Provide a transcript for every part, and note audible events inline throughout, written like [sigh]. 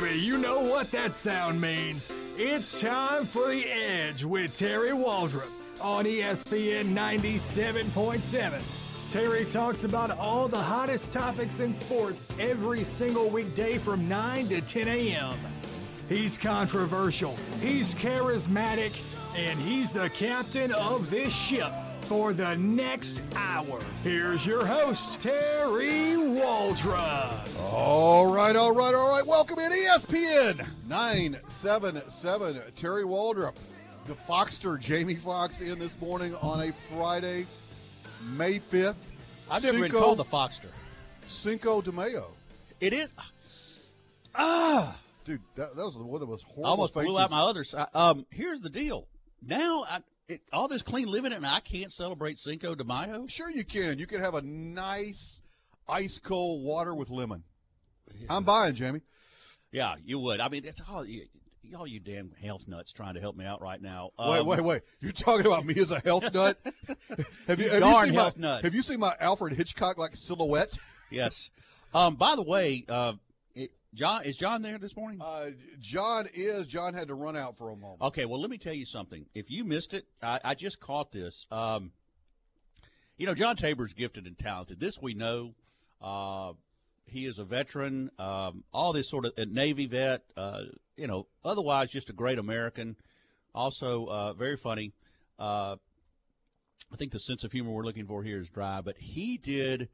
baby, you know what that sound means. It's time for The Edge with Terry Waldrop on ESPN 97.7. Terry talks about all the hottest topics in sports every single weekday from 9 to 10 a.m. He's controversial, he's charismatic, and he's the captain of this ship for the next hour. Here's your host, Terry Waldrop. All right, all right, all right. Welcome in ESPN 977. Terry Waldrop, the Foxter, Jamie Fox, in this morning on a Friday, May 5th. I've never been called the Foxter. Cinco de Mayo. It is. Ah, Dude, that, that was the one of the most I horrible almost faces. blew out my other side. Um, here's the deal. Now, I, it, all this clean living, and I can't celebrate Cinco de Mayo. Sure, you can. You can have a nice ice cold water with lemon. I'm buying, Jamie. Yeah, you would. I mean, it's all you, all you damn health nuts trying to help me out right now. wait, Um, wait, wait. You're talking about me as a health [laughs] nut? have you, have darn you seen health my, nuts. Have you seen my Alfred Hitchcock like silhouette? Yes. Um, by the way, uh, John is John there this morning? Uh, John is. John had to run out for a moment. Okay, well, let me tell you something. If you missed it, I, I just caught this. Um, you know, John Tabor's gifted and talented. This we know. Uh, he is a veteran, um, all this sort of a Navy vet, uh, you know, otherwise just a great American. Also, uh, very funny. Uh, I think the sense of humor we're looking for here is dry, but he did.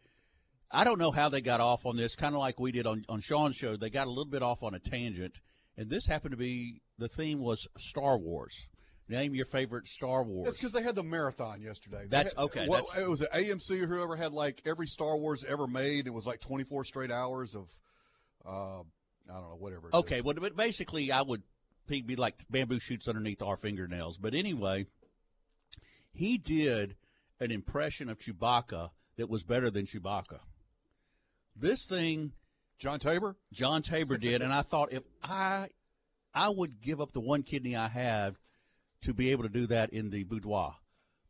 I don't know how they got off on this, kind of like we did on, on Sean's show. They got a little bit off on a tangent, and this happened to be the theme was Star Wars. Name your favorite Star Wars. That's because they had the marathon yesterday. They That's- had- okay, What, that's- it was an AMC or whoever had like every Star Wars ever made. It was like 24 straight hours of, uh, I don't know, whatever. Okay, is. well, but basically, I would be like bamboo shoots underneath our fingernails. But anyway, he did an impression of Chewbacca that was better than Chewbacca. This thing John Tabor. John Tabor did, and I thought if I I would give up the one kidney I have to be able to do that in the boudoir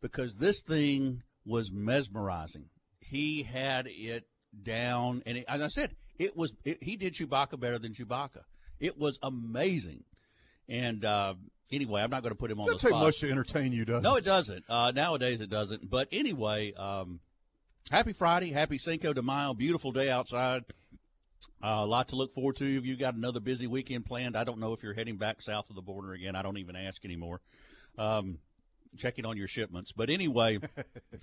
because this thing was mesmerizing. He had it down, and it, as I said, it was it, he did Chewbacca better than Chewbacca. It was amazing, and uh, anyway, I'm not going to put him on Doesn't the take spot. much to entertain you, does No, it? it doesn't. Uh, nowadays, it doesn't. But anyway, um, happy Friday, happy Cinco de Mayo, beautiful day outside. Uh, a lot to look forward to. If you got another busy weekend planned, I don't know if you're heading back south of the border again. I don't even ask anymore. Um, checking on your shipments, but anyway,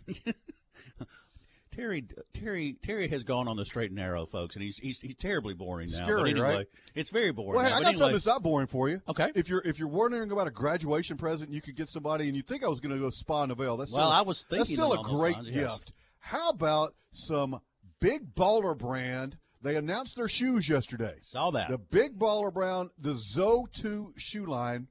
[laughs] Terry, Terry, Terry has gone on the straight and narrow, folks, and he's he's, he's terribly boring now. Scary, anyway, right? it's very boring. Well, hey, now. I got anyway, something that's not boring for you. Okay. If you're if you're wondering about a graduation present, you could get somebody, and you think I was going to go Spa Novell. That's Well, still, I was thinking that's still a great lines, yes. How about some Big Baller brand? They announced their shoes yesterday. saw that. The Big Baller brand, the ZO2 shoe line,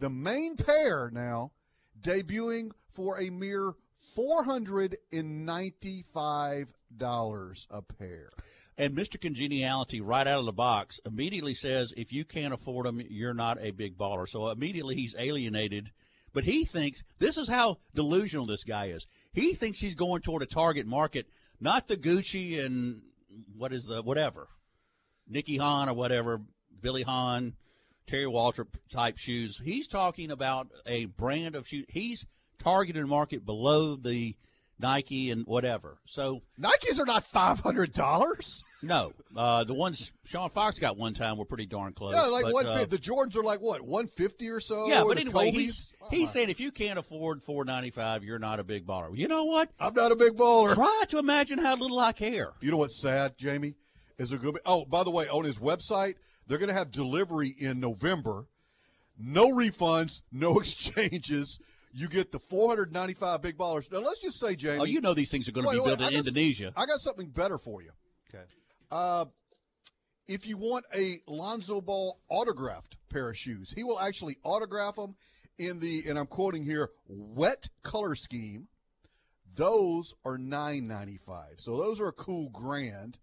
the main pair now debuting for a mere $495 a pair. And Mr. Congeniality, right out of the box, immediately says, if you can't afford them, you're not a big baller. So immediately he's alienated. But he thinks this is how delusional this guy is. He thinks he's going toward a target market, not the Gucci and what is the whatever, Nicky Hahn or whatever, Billy Hahn, Terry Waldrop type shoes. He's talking about a brand of shoes. He's targeting market below the Nike and whatever. So Nikes are not $500. no, uh, the ones Sean Fox got one time were pretty darn close. Yeah, like one uh, the Jordans are like what, 150 or so? yeah, or but anyway, Kobe's? he's Oh, he's saying if you can't afford four ninety five, you're not a big baller. You know what? I'm not a big baller. Try to imagine how little I care. You know what's sad, Jamie? Is a good. Oh, by the way, on his website, they're going to have delivery in November. No refunds, no [laughs] exchanges. You get the 495 big ballers. Now, let's just say, Jamie. Oh, you know these things are going to be built in Indonesia. I got something better for you. Okay. Uh, if you want a Lonzo Ball autographed pair of shoes, he will actually autograph them in the, and I'm quoting here, wet color scheme. Those are 995 So those are a cool grand.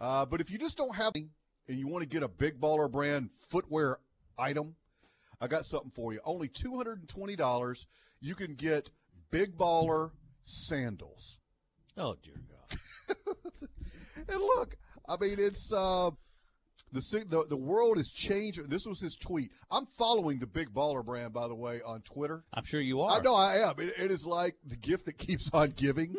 Uh, but if you just don't have any and you want to get a big baller brand footwear item, I got something for you. Only $220 you can get big baller sandals. Oh dear God. [laughs] And look, I mean, it's uh, The, the the world is changing. This was his tweet. I'm following the Big Baller brand, by the way, on Twitter. I'm sure you are. I know I am. It, it is like the gift that keeps [laughs] on giving.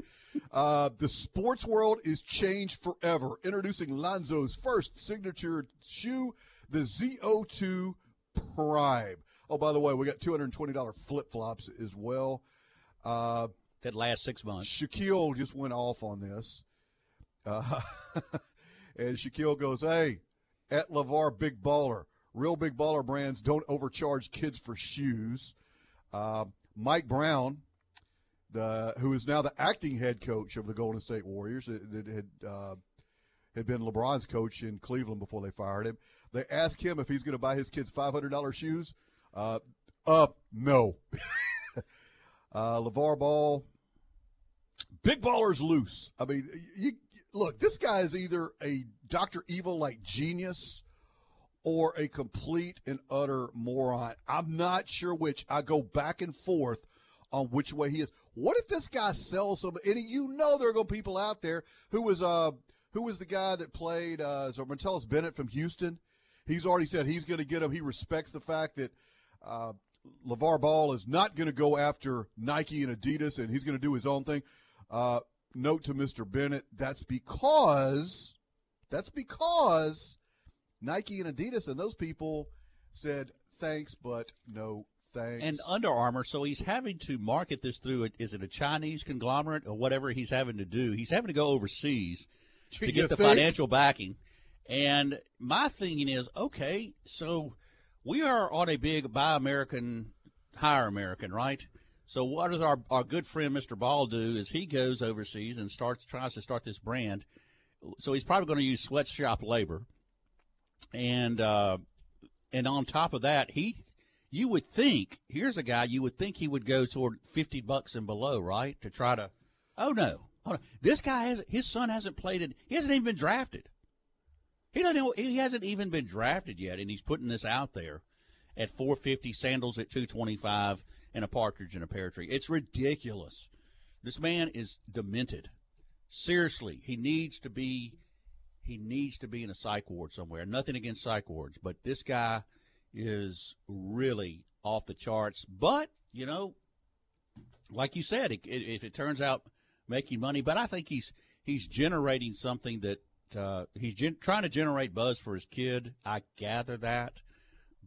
uh, the sports world is changed forever. Introducing Lonzo's first signature shoe, the ZO2 Prime. Oh, by the way, we got $220 flip flops as well. Uh, that last six months. Shaquille just went off on this. Uh, [laughs] and Shaquille goes, Hey, at LeVar Big Baller, real Big Baller brands don't overcharge kids for shoes. Uh, Mike Brown, the who is now the acting head coach of the Golden State Warriors, that, that had uh, had been LeBron's coach in Cleveland before they fired him. They asked him if he's going to buy his kids five hundred dollars shoes. Uh, uh, no. [laughs] uh, LeVar Ball, Big Baller's loose. I mean, you look. This guy is either a Doctor Evil like genius or a complete and utter moron. I'm not sure which. I go back and forth on which way he is. What if this guy sells some? And you know there are going to people out there who was uh who was the guy that played uh so Martellus Bennett from Houston. He's already said he's going to get him. He respects the fact that uh, LeVar Ball is not going to go after Nike and Adidas, and he's going to do his own thing. Uh, note to Mr. Bennett, that's because that's because Nike and Adidas and those people said thanks, but no thanks. And Under Armour, so he's having to market this through. A, is it a Chinese conglomerate or whatever he's having to do? He's having to go overseas [laughs] to You get the think? financial backing. And my thinking is, okay, so we are on a big buy American, hire American, right? So what does our, our good friend Mr. Ball do is he goes overseas and starts tries to start this brand. So he's probably going to use sweatshop labor, and uh, and on top of that, he you would think here's a guy you would think he would go toward fifty bucks and below, right? To try to, oh no, this guy has his son hasn't played it. He hasn't even been drafted. He doesn't. He hasn't even been drafted yet, and he's putting this out there at 450, sandals at 225, and a partridge in a pear tree. It's ridiculous. This man is demented. Seriously, he needs to be. He needs to be in a psych ward somewhere. Nothing against psych wards, but this guy is really off the charts. But you know, like you said, it, it, if it turns out making money, but I think he's he's generating something that uh, he's gen- trying to generate buzz for his kid. I gather that,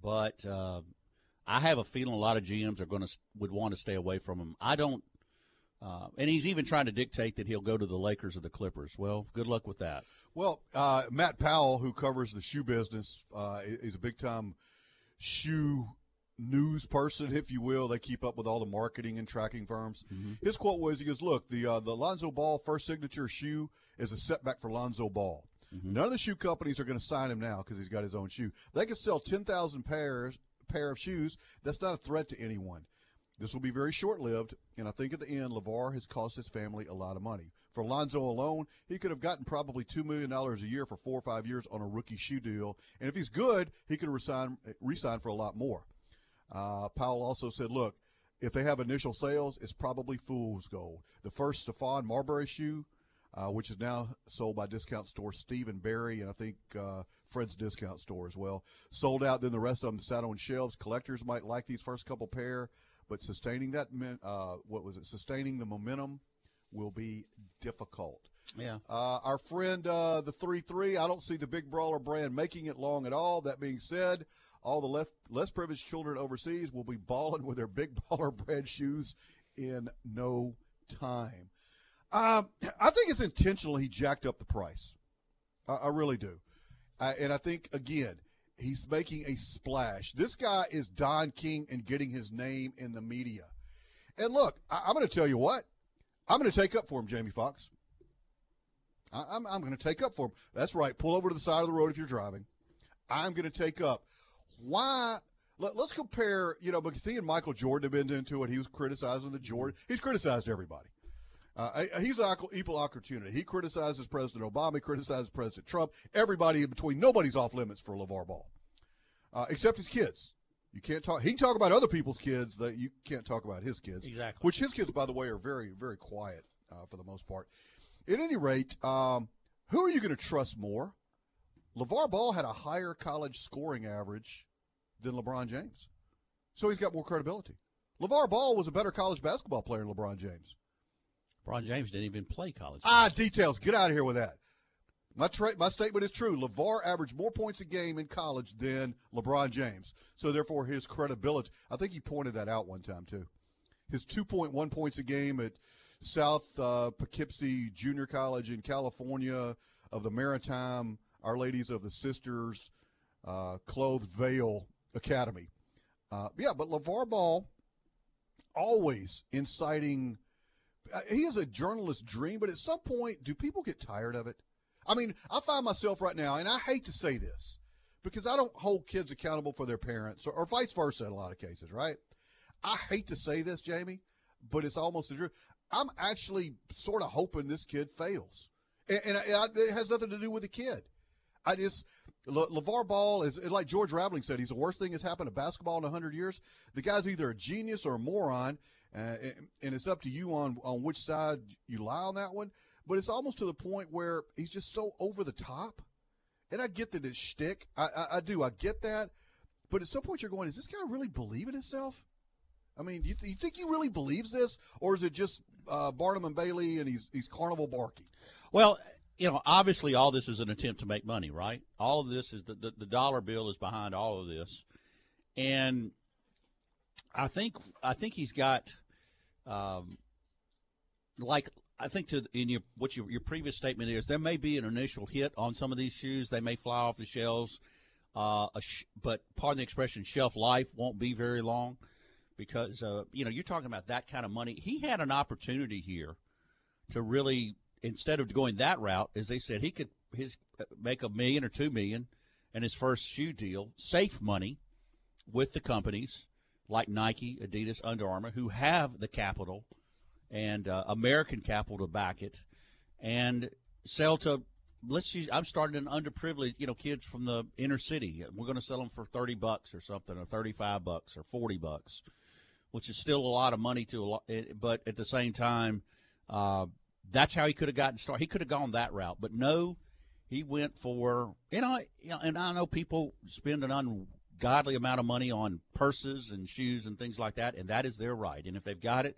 but uh, I have a feeling a lot of GMs are going to would want to stay away from him. I don't. Uh, and he's even trying to dictate that he'll go to the Lakers or the Clippers. Well, good luck with that. Well, uh, Matt Powell, who covers the shoe business, uh, is a big time shoe news person, if you will. They keep up with all the marketing and tracking firms. His quote was, "He goes, look, the uh, the Lonzo Ball first signature shoe is a setback for Lonzo Ball. None of the shoe companies are going to sign him now because he's got his own shoe. They could sell ten thousand pairs pair of shoes. That's not a threat to anyone." This will be very short lived, and I think at the end, LeVar has cost his family a lot of money. For Lonzo alone, he could have gotten probably $2 million a year for four or five years on a rookie shoe deal. And if he's good, he could resign, resign for a lot more. Uh, Powell also said, look, if they have initial sales, it's probably fool's gold. The first Stephon Marbury shoe, uh, which is now sold by discount store Stephen Barry, and I think uh, Fred's discount store as well, sold out. Then the rest of them sat on shelves. Collectors might like these first couple pair, but sustaining that, uh, what was it? Sustaining the momentum will be difficult. Yeah. Uh, our friend, uh, the 3 3, I don't see the Big Brawler brand making it long at all. That being said, all the left, less privileged children overseas will be balling with their Big [laughs] Baller brand shoes in no time. Um, I think it's intentional he jacked up the price. I, I really do. And I think, again, he's making a splash. This guy is Don King and getting his name in the media. And look, I, I'm going to tell you what. I'm going to take up for him, Jamie Fox. I'm, I'm going to take up for him. That's right. Pull over to the side of the road if you're driving. I'm going to take up. Why? Let, us compare, you know, because he and Michael Jordan have been into it. He was criticizing the Jordan. He's criticized everybody. Uh, he's an equal opportunity. He criticizes President Obama. He criticizes President Trump. Everybody in between. Nobody's off limits for LeVar Ball, uh, except his kids. You can't talk. He can talk about other people's kids. That you can't talk about his kids. Exactly. Which his kids, by the way, are very, very quiet uh, for the most part. At any rate, um, who are you going to trust more? LeVar Ball had a higher college scoring average than LeBron James. So he's got more credibility. LeVar Ball was a better college basketball player than LeBron James. LeBron James didn't even play college. Ah, details. Get out of here with that. My tra- my statement is true. LeVar averaged more points a game in college than LeBron James. So therefore his credibility. I think he pointed that out one time too. His 2.1 points a game at South uh, Poughkeepsie Junior College in California of the Maritime Our Ladies of the Sisters uh, Clothed Veil Academy. Uh, yeah, but LeVar Ball always inciting. Uh, he is a journalist's dream, but at some point, do people get tired of it? I mean, I find myself right now, and I hate to say this because I don't hold kids accountable for their parents, or, or vice versa in a lot of cases, right? I hate to say this, Jamie, but it's almost the truth. I'm actually sort of hoping this kid fails, and, and, and it has nothing to do with the kid. I just Le, LeVar Ball is like George Raveling said. He's the worst thing that's happened to basketball in hundred years. The guy's either a genius or a moron, uh, and, and it's up to you on on which side you lie on that one. But it's almost to the point where he's just so over the top. And I get that it's shtick. I, I, I do. I get that. But at some point, you're going, is this guy really believing himself? I mean, you, th- you think he really believes this, or is it just uh, Barnum and Bailey and he's he's carnival barking? Well, you know, obviously, all this is an attempt to make money, right? All of this is the, the, the dollar bill is behind all of this, and I think I think he's got, um, like I think to in your what your, your previous statement is, there may be an initial hit on some of these shoes. They may fly off the shelves, uh, sh- but pardon the expression, shelf life won't be very long because uh, you know you're talking about that kind of money. He had an opportunity here to really instead of going that route, as they said, he could his uh, make a million or two million in his first shoe deal, safe money with the companies like Nike, Adidas, Under Armour, who have the capital and uh, American capital to back it, and sell to. Let's use. I'm starting an underprivileged, you know, kids from the inner city. We're going to sell them for thirty bucks or something, or thirty-five bucks, or forty bucks, which is still a lot of money to a lot. But at the same time, uh, that's how he could have gotten started. He could have gone that route, but no, he went for you know, and I know people spend an ungodly amount of money on purses and shoes and things like that, and that is their right. And if they've got it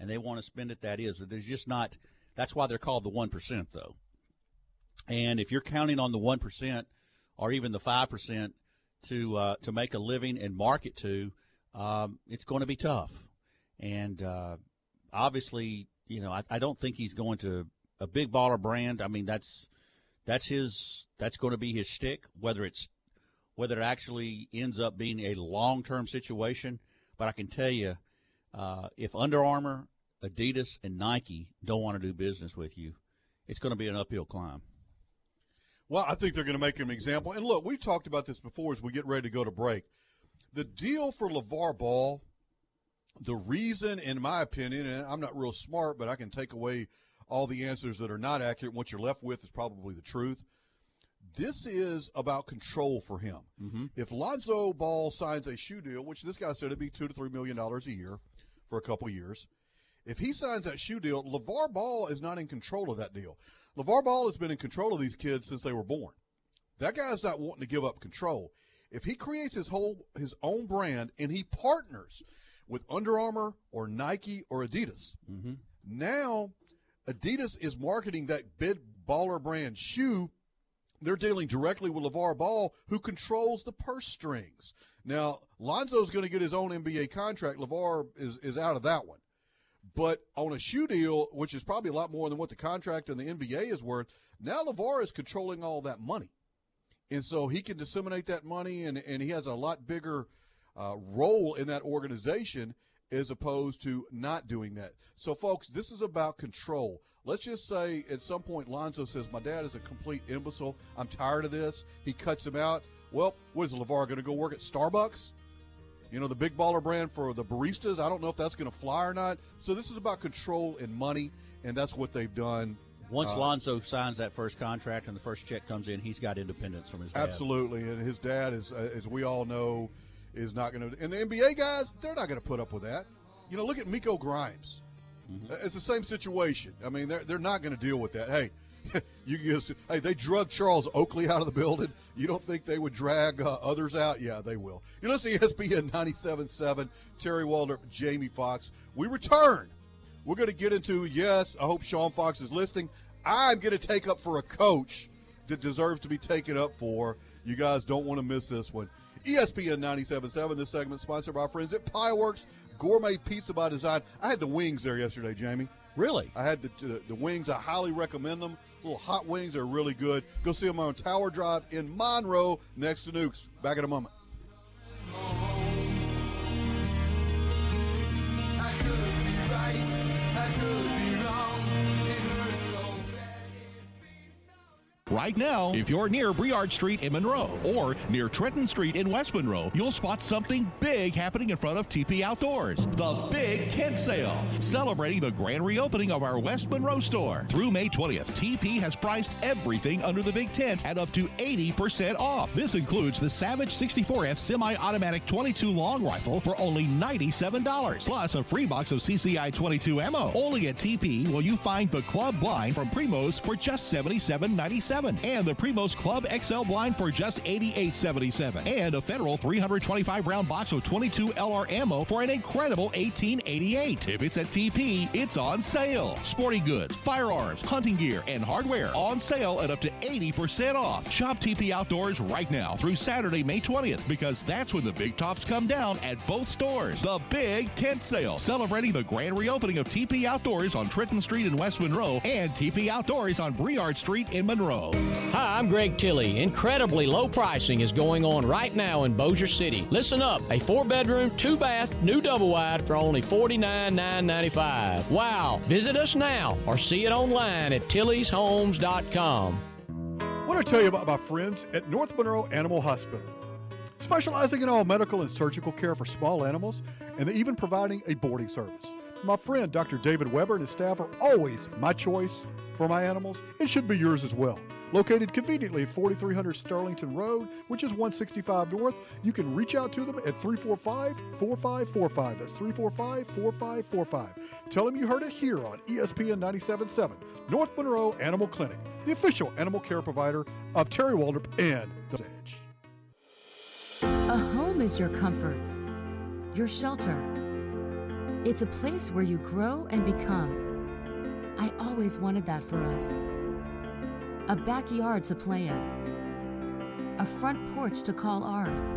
and they want to spend it, that is. There's just not. That's why they're called the one percent, though. And if you're counting on the one percent or even the five percent to uh, to make a living and market to, um, it's going to be tough. And uh, obviously, you know, I, I don't think he's going to a big baller brand. I mean, that's that's his that's going to be his shtick. Whether it's whether it actually ends up being a long term situation, but I can tell you, uh, if Under Armour, Adidas, and Nike don't want to do business with you, it's going to be an uphill climb. Well, I think they're going to make an example. And look, we talked about this before as we get ready to go to break. The deal for LeVar Ball the reason, in my opinion, and I'm not real smart, but I can take away all the answers that are not accurate. What you're left with is probably the truth. This is about control for him. Mm-hmm. If Lonzo Ball signs a shoe deal, which this guy said it'd be two to three million dollars a year for a couple years, if he signs that shoe deal, LeVar Ball is not in control of that deal. LeVar Ball has been in control of these kids since they were born. That guy's not wanting to give up control. If he creates his whole his own brand and he partners with Under Armour or Nike or Adidas. Mm-hmm. Now, Adidas is marketing that big baller brand shoe. They're dealing directly with LeVar Ball, who controls the purse strings. Now, Lonzo's going to get his own NBA contract. LeVar is, is out of that one. But on a shoe deal, which is probably a lot more than what the contract in the NBA is worth, now LeVar is controlling all that money. And so he can disseminate that money, and, and he has a lot bigger – uh, role in that organization as opposed to not doing that. So, folks, this is about control. Let's just say at some point Lonzo says, My dad is a complete imbecile. I'm tired of this. He cuts him out. Well, what is LeVar going to go work at Starbucks? You know, the big baller brand for the baristas. I don't know if that's going to fly or not. So, this is about control and money, and that's what they've done. Once uh, Lonzo signs that first contract and the first check comes in, he's got independence from his dad. Absolutely. And his dad is, uh, as we all know, is not going to. And the NBA guys, they're not going to put up with that. You know, look at Miko Grimes. Mm-hmm. It's the same situation. I mean, they're, they're not going to deal with that. Hey, [laughs] you just, hey, they drug Charles Oakley out of the building. You don't think they would drag uh, others out? Yeah, they will. You listen to ESPN 97.7, Terry Waldrop, Jamie Fox. We return. We're going to get into, yes, I hope Sean Fox is listening. I'm going to take up for a coach that deserves to be taken up for. You guys don't want to miss this one. ESPN 97.7, this segment sponsored by our friends at Pieworks Gourmet Pizza by Design. I had the wings there yesterday, Jamie. Really? I had the, the, the wings. I highly recommend them. Little hot wings are really good. Go see them on Tower Drive in Monroe next to Nukes. Back in a moment. Right now, if you're near Breard Street in Monroe or near Trenton Street in West Monroe, you'll spot something big happening in front of TP Outdoors. The Big Tent Sale, celebrating the grand reopening of our West Monroe store. Through May 20th, TP has priced everything under the big tent at up to 80% off. This includes the Savage 64F semi-automatic 22 long rifle for only $97, plus a free box of CCI 22 ammo. Only at TP will you find the club blind from Primos for just $77.97 and the Primos Club XL blind for just $88.77 and a federal 325 round box of 22 LR ammo for an incredible $18.88. If it's at TP, it's on sale. Sporting goods, firearms, hunting gear, and hardware on sale at up to 80% off. Shop TP Outdoors right now through Saturday, May 20th because that's when the big tops come down at both stores. The Big Tent Sale, celebrating the grand reopening of TP Outdoors on Trenton Street in West Monroe and TP Outdoors on Breard Street in Monroe. Hi, I'm Greg Tilley. Incredibly low pricing is going on right now in Bossier City. Listen up a four bedroom, two bath, new double wide for only $49,995. Wow! Visit us now or see it online at tillyshomes.com. I want to tell you about my friends at North Monroe Animal Hospital. Specializing in all medical and surgical care for small animals, and even providing a boarding service. My friend Dr. David Weber and his staff are always my choice for my animals. It should be yours as well. Located conveniently at 4300 Sterlington Road, which is 165 North, you can reach out to them at 345 4545. That's 345 4545. Tell them you heard it here on ESPN 97.7, North Monroe Animal Clinic, the official animal care provider of Terry Waldrop and The Edge. A home is your comfort, your shelter. It's a place where you grow and become. I always wanted that for us. A backyard to play in, a front porch to call ours,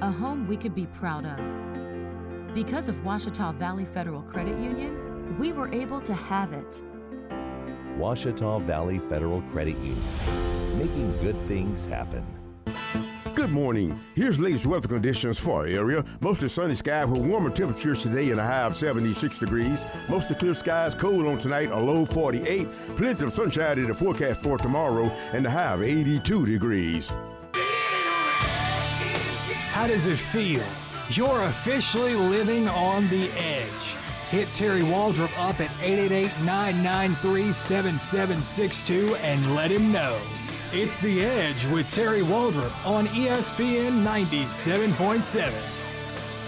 a home we could be proud of. Because of Ouachita Valley Federal Credit Union, we were able to have it. Ouachita Valley Federal Credit Union, making good things happen. Morning. Here's latest weather conditions for our area. Mostly sunny sky with warmer temperatures today and a high of 76 degrees. Mostly clear skies, cold on tonight, a low 48. Plenty of sunshine in the forecast for tomorrow and a high of 82 degrees. How does it feel? You're officially living on the edge. Hit Terry Waldrop up at 888-993-7762 and let him know. It's The Edge with Terry Waldrop on ESPN 97.7.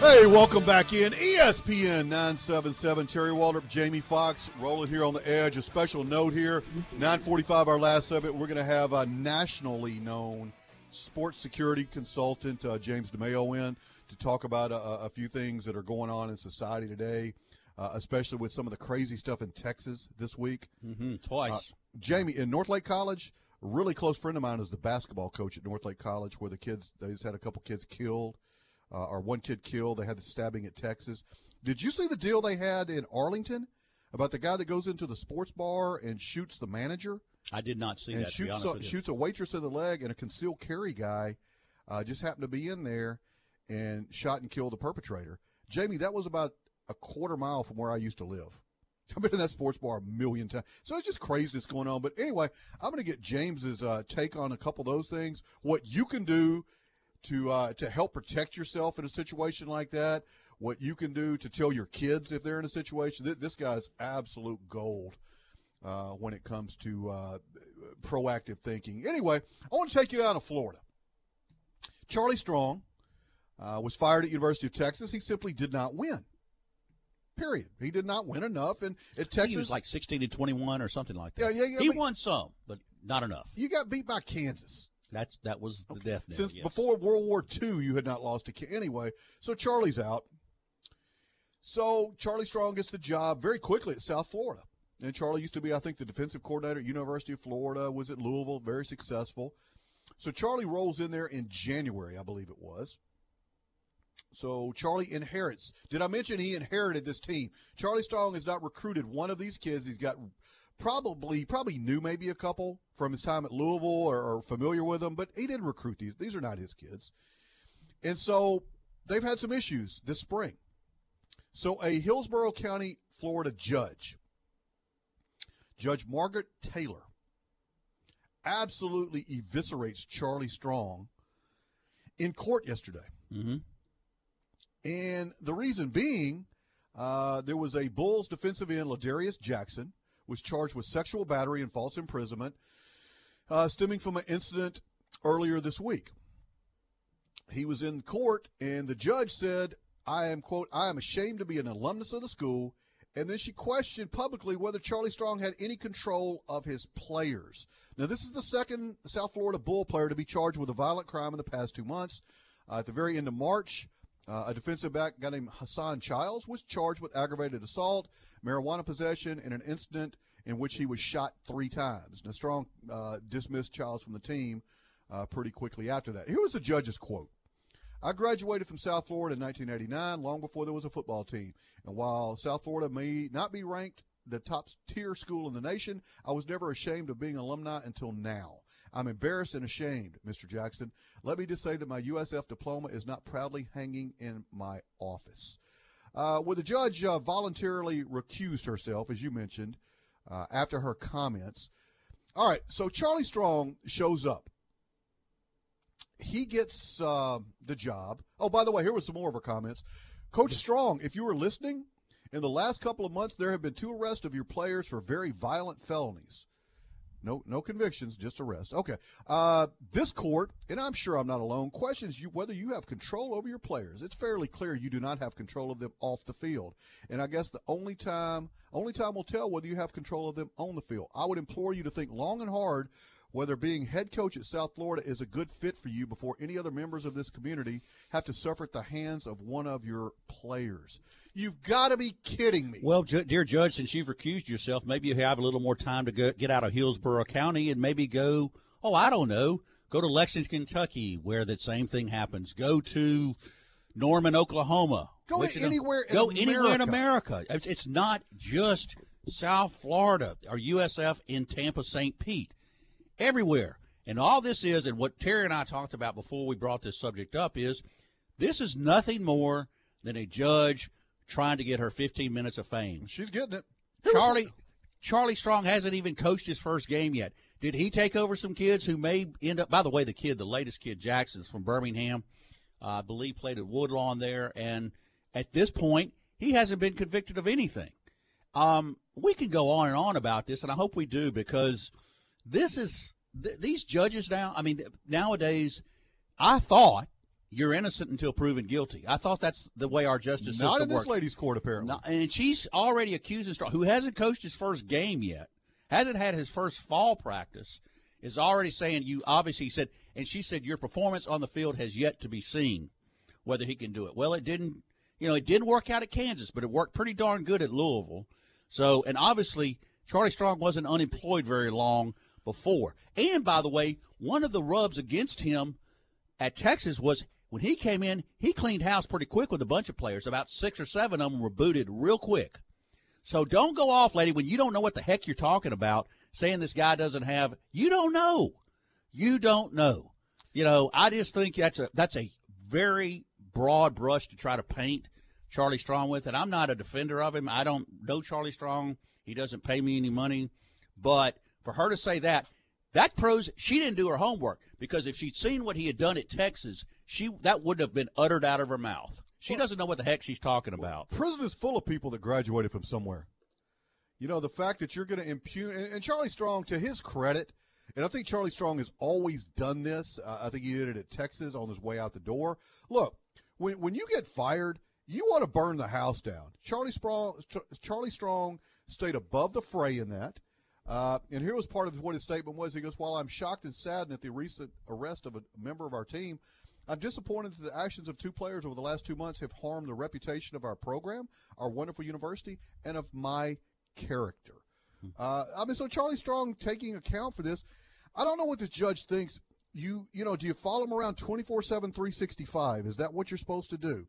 Hey, welcome back in. ESPN 977, Terry Waldrop, Jamie Fox, rolling here on the edge. A special note here, 945, our last segment, we're going to have a nationally known sports security consultant, uh, James DeMayo, in to talk about a, a, few things that are going on in society today, uh, especially with some of the crazy stuff in Texas this week. Mm-hmm, twice. Uh, Jamie, in Northlake College, a really close friend of mine is the basketball coach at Northlake College, where the kids they just had a couple kids killed, uh, or one kid killed. They had the stabbing at Texas. Did you see the deal they had in Arlington about the guy that goes into the sports bar and shoots the manager? I did not see and that. Shoots, a, shoots a waitress in the leg, and a concealed carry guy uh, just happened to be in there and shot and killed the perpetrator. Jamie, that was about a quarter mile from where I used to live. [laughs] I've been in that sports bar a million times. So it's just craziness going on. But anyway, I'm going to get James's uh, take on a couple of those things. What you can do to uh, to help protect yourself in a situation like that. What you can do to tell your kids if they're in a situation. This guy's absolute gold uh, when it comes to uh, proactive thinking. Anyway, I want to take you down to Florida. Charlie Strong uh, was fired at University of Texas. He simply did not win. Period. He did not win enough, and at Texas he was like 16 to 21 or something like that. Yeah, yeah, yeah, He but- won some, but not enough. you got beat by Kansas. That's that was the death knell. Since yes. before World War II, you had not lost a Ka- anyway. So Charlie's out. So Charlie Strong gets the job very quickly at South Florida. And Charlie used to be, I think, the defensive coordinator at University of Florida, was at Louisville, very successful. So Charlie rolls in there in January, I believe it was. So Charlie inherits. Did I mention he inherited this team? Charlie Strong has not recruited one of these kids. He's got probably probably knew maybe a couple from his time at Louisville or, or familiar with them, but he didn't recruit these. These are not his kids. And so they've had some issues this spring. So a Hillsborough County, Florida judge, Judge Margaret Taylor, absolutely eviscerates Charlie Strong in court yesterday. Mhm. And the reason being, uh, there was a Bulls defensive end, Ladarius Jackson, was charged with sexual battery and false imprisonment, uh, stemming from an incident earlier this week. He was in court, and the judge said, I am, quote, I am ashamed to be an alumnus of the school. And then she questioned publicly whether Charlie Strong had any control of his players. Now, this is the second South Florida Bull player to be charged with a violent crime in the past two months. Uh, at the very end of March, uh, a defensive back guy named Hassan Childs was charged with aggravated assault, marijuana possession, and an incident in which he was shot three times. Now, Strong uh, dismissed Childs from the team uh, pretty quickly after that. Here was the judge's quote. I graduated from South Florida in 1989, long before there was a football team. And while South Florida may not be ranked the top tier school in the nation, I was never ashamed of being alumni until now. I'm embarrassed and ashamed, Mr. Jackson. Let me just say that my USF diploma is not proudly hanging in my office. Uh, well, the judge uh, voluntarily recused herself, as you mentioned, uh, after her comments. All right, so Charlie Strong shows up he gets uh, the job. Oh, by the way, here was some more of her comments. Coach Strong, if you were listening, in the last couple of months, there have been two arrests of your players for very violent felonies. No, no convictions, just arrest. Okay. Uh, this court, and I'm sure I'm not alone, questions you whether you have control over your players. It's fairly clear you do not have control of them off the field, and I guess the only time, only time will tell whether you have control of them on the field. I would implore you to think long and hard whether being head coach at South Florida is a good fit for you before any other members of this community have to suffer at the hands of one of your players. You've got to be kidding me. Well, ju- dear judge, since you've recused yourself, maybe you have a little more time to go, get out of Hillsborough County and maybe go. Oh, I don't know. Go to Lexington, Kentucky, where the same thing happens. Go to Norman, Oklahoma. Go anywhere in Go anywhere in America. America. It's not just South Florida or USF in Tampa, St. Pete. Everywhere. And all this is, and what Terry and I talked about before we brought this subject up, is this is nothing more than a judge trying to get her 15 minutes of fame. She's getting it. Charlie Charlie Strong hasn't even coached his first game yet. Did he take over some kids who may end up? By the way, the kid, the latest kid, Jackson's from Birmingham, uh, I believe played at Woodlawn there, and at this point, he hasn't been convicted of anything. Um, we can go on and on about this, and I hope we do because this is th- these judges now. I mean, nowadays, I thought you're innocent until proven guilty. I thought that's the way our justice Not system works. Not in this works. lady's court, apparently. No, and she's already accusing Strong, who hasn't coached his first game yet, hasn't had his first fall practice, is already saying you obviously said, and she said your performance on the field has yet to be seen, whether he can do it. Well, it didn't, you know, it didn't work out at Kansas, but it worked pretty darn good at Louisville. So, and obviously Charlie Strong wasn't unemployed very long before. And by the way, one of the rubs against him at Texas was when he came in, he cleaned house pretty quick with a bunch of players. About six or seven of them were booted real quick. So don't go off, lady, when you don't know what the heck you're talking about, saying this guy doesn't have. You don't know. You don't know. You know, I just think that's a that's a very broad brush to try to paint Charlie Strong with, and I'm not a defender of him. I don't know Charlie Strong. He doesn't pay me any money, but for her to say that, that proves she didn't do her homework because if she'd seen what he had done at Texas, she that wouldn't have been uttered out of her mouth. She doesn't know what the heck she's talking about. Prison is full of people that graduated from somewhere. You know, the fact that you're going to impugn, and, Charlie Strong, to his credit, and I think Charlie Strong has always done this. Uh, I think he did it at Texas on his way out the door. Look, when, when you get fired, you want to burn the house down. Charlie Strong, Charlie Strong stayed above the fray in that. Uh, and here was part of what his statement was. He goes, While I'm shocked and saddened at the recent arrest of a member of our team, I'm disappointed that the actions of two players over the last two months have harmed the reputation of our program, our wonderful university, and of my character. Hmm. Uh, I mean, so Charlie Strong taking account for this. I don't know what this judge thinks. You, you know, do you follow him around 24 7, 365? Is that what you're supposed to do?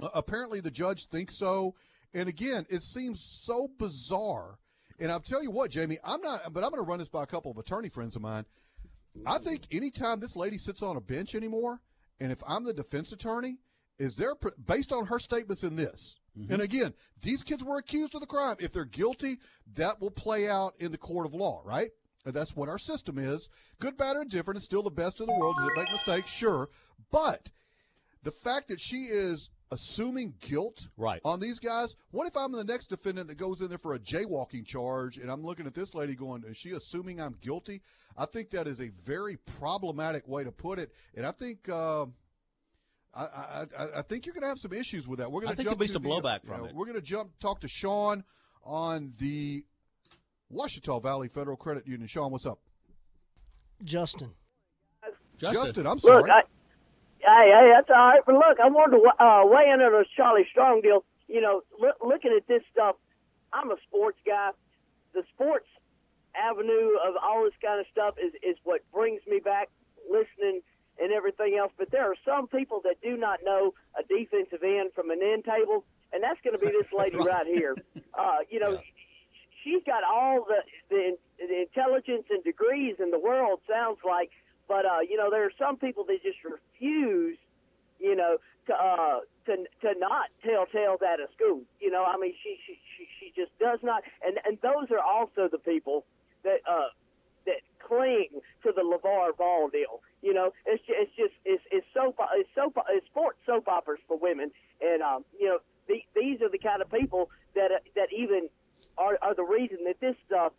Uh, apparently, the judge thinks so. And again, it seems so bizarre. And I'll tell you what, Jamie, I'm not, but I'm going to run this by a couple of attorney friends of mine. I think anytime this lady sits on a bench anymore, and if I'm the defense attorney, is there, based on her statements in this, mm-hmm. and again, these kids were accused of the crime. If they're guilty, that will play out in the court of law, right? And that's what our system is. Good, bad, or indifferent. It's still the best in the world. Does it make mistakes? Sure. But the fact that she is assuming guilt right. on these guys. What if I'm the next defendant that goes in there for a jaywalking charge and I'm looking at this lady going, is she assuming I'm guilty? I think that is a very problematic way to put it. And I think. Uh, I, I, I, think you're going to have some issues with that. We're going to jump there'll be some the, blowback from it. We're going to jump talk to Sean on the Ouachita Valley Federal Credit Union. Sean, what's up? Justin. Justin, Justin I'm sorry. Look, I, Hey, hey, that's all right. But look, I wanted to uh, weigh in on this Charlie Strong deal. You know, look, looking at this stuff, I'm a sports guy. The sports avenue of all this kind of stuff is is what brings me back listening and everything else. But there are some people that do not know a defensive end from an end table, and that's going to be this lady [laughs] right here. Uh, you know, yeah. she's got all the, the the intelligence and degrees in the world. Sounds like but uh, you know, there are some people that just refuse, you know, to uh, to to not tell tales out of school. You know, I mean, she she she, she just does not, and and those are also the people that uh, that cling to the LeVar Ball deal. You know, it's just, it's just it's it's soap it's soap it's sports soap operas for women, and um, you know, the, these are the kind of people that uh, that even are, are the reason that this stuff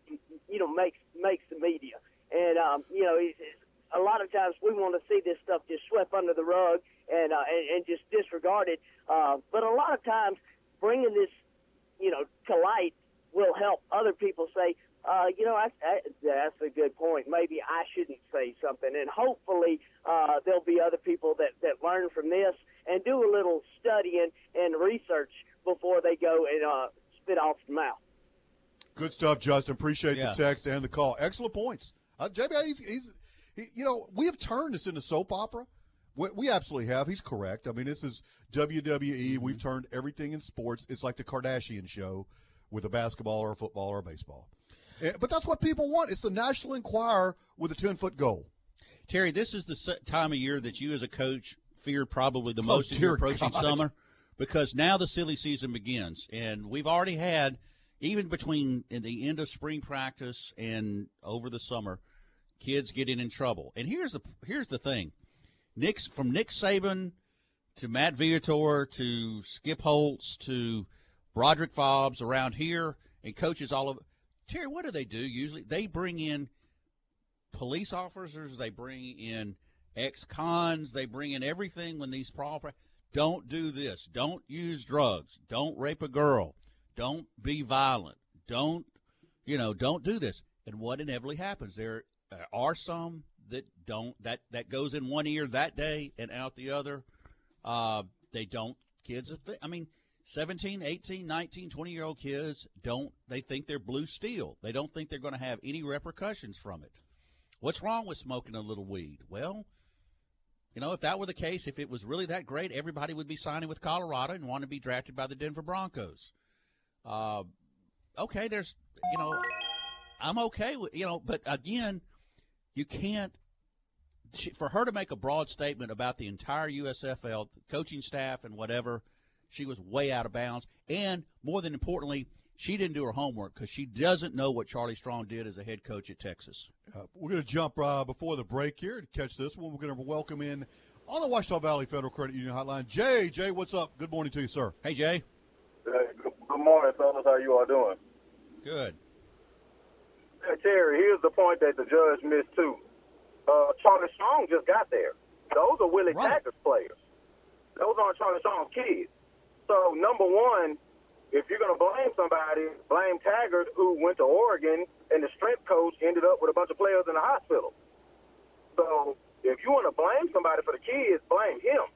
you know makes makes the media. And um, you know, it's, it's a lot of times we want to see this stuff just swept under the rug and uh, and, and just disregarded. Uh, but a lot of times, bringing this, you know, to light will help other people say, uh, you know, I, I, that's a good point. Maybe I shouldn't say something, and hopefully uh, there'll be other people that that learn from this and do a little studying and research before they go and uh, spit off the mouth. Good stuff, Justin. Appreciate yeah. the text and the call. Excellent points. Uh, JB, he's, he's he, you know, we have turned this into soap opera. We, we, absolutely have. He's correct. I mean, this is WWE. Mm-hmm. We've turned everything in sports. It's like the Kardashian show with a basketball or a football or a baseball. Eh, but that's what people want. It's the National Enquirer with a 10 foot goal. Terry, this is the time of year that you as a coach fear probably the oh, most oh, in your approaching God. summer because now the silly season begins. And we've already had, even between in the end of spring practice and over the summer – kids getting in trouble. And here's the here's the thing, Nick from Nick Saban to Matt Viator to Skip Holtz to Broderick Fobbs around here and coaches all of Terry. What do they do usually? They bring in police officers. They bring in ex-cons. They bring in everything when these pro. Don't do this. Don't use drugs. Don't rape a girl. Don't be violent. Don't, you know, don't do this. And what inevitably happens? There are some that don't that that goes in one ear that day and out the other. Uh, they don't. Kids, I mean, 17, 18, 19, 20 year old kids don't. They think they're blue steel. They don't think they're going to have any repercussions from it. What's wrong with smoking a little weed? Well, you know, if that were the case, if it was really that great, everybody would be signing with Colorado and want to be drafted by the Denver Broncos. Uh, okay, there's, you know, I'm okay with, you know, but again, you can't for her to make a broad statement about the entire USFL coaching staff and whatever, she was way out of bounds. And more than importantly, she didn't do her homework because she doesn't know what Charlie Strong did as a head coach at Texas. Uh, we're going to jump uh, before the break here to catch this one. We're going to welcome in on the Ouachita Valley Federal Credit Union Hotline, Jay. Jay, what's up? Good morning to you, sir. Hey, Jay. Hey, good morning, fellas. How you all doing? Good. Terry, here's the point that the judge missed too. Uh, Charlie Strong just got there. Those are Willie right. Taggart's players. Those aren't Charlie Strong kids. So number one, if you're going to blame somebody, blame Taggart, who went to Oregon, and the strength coach ended up with a bunch of players in the hospital. So if you want to blame somebody for the kids, blame him.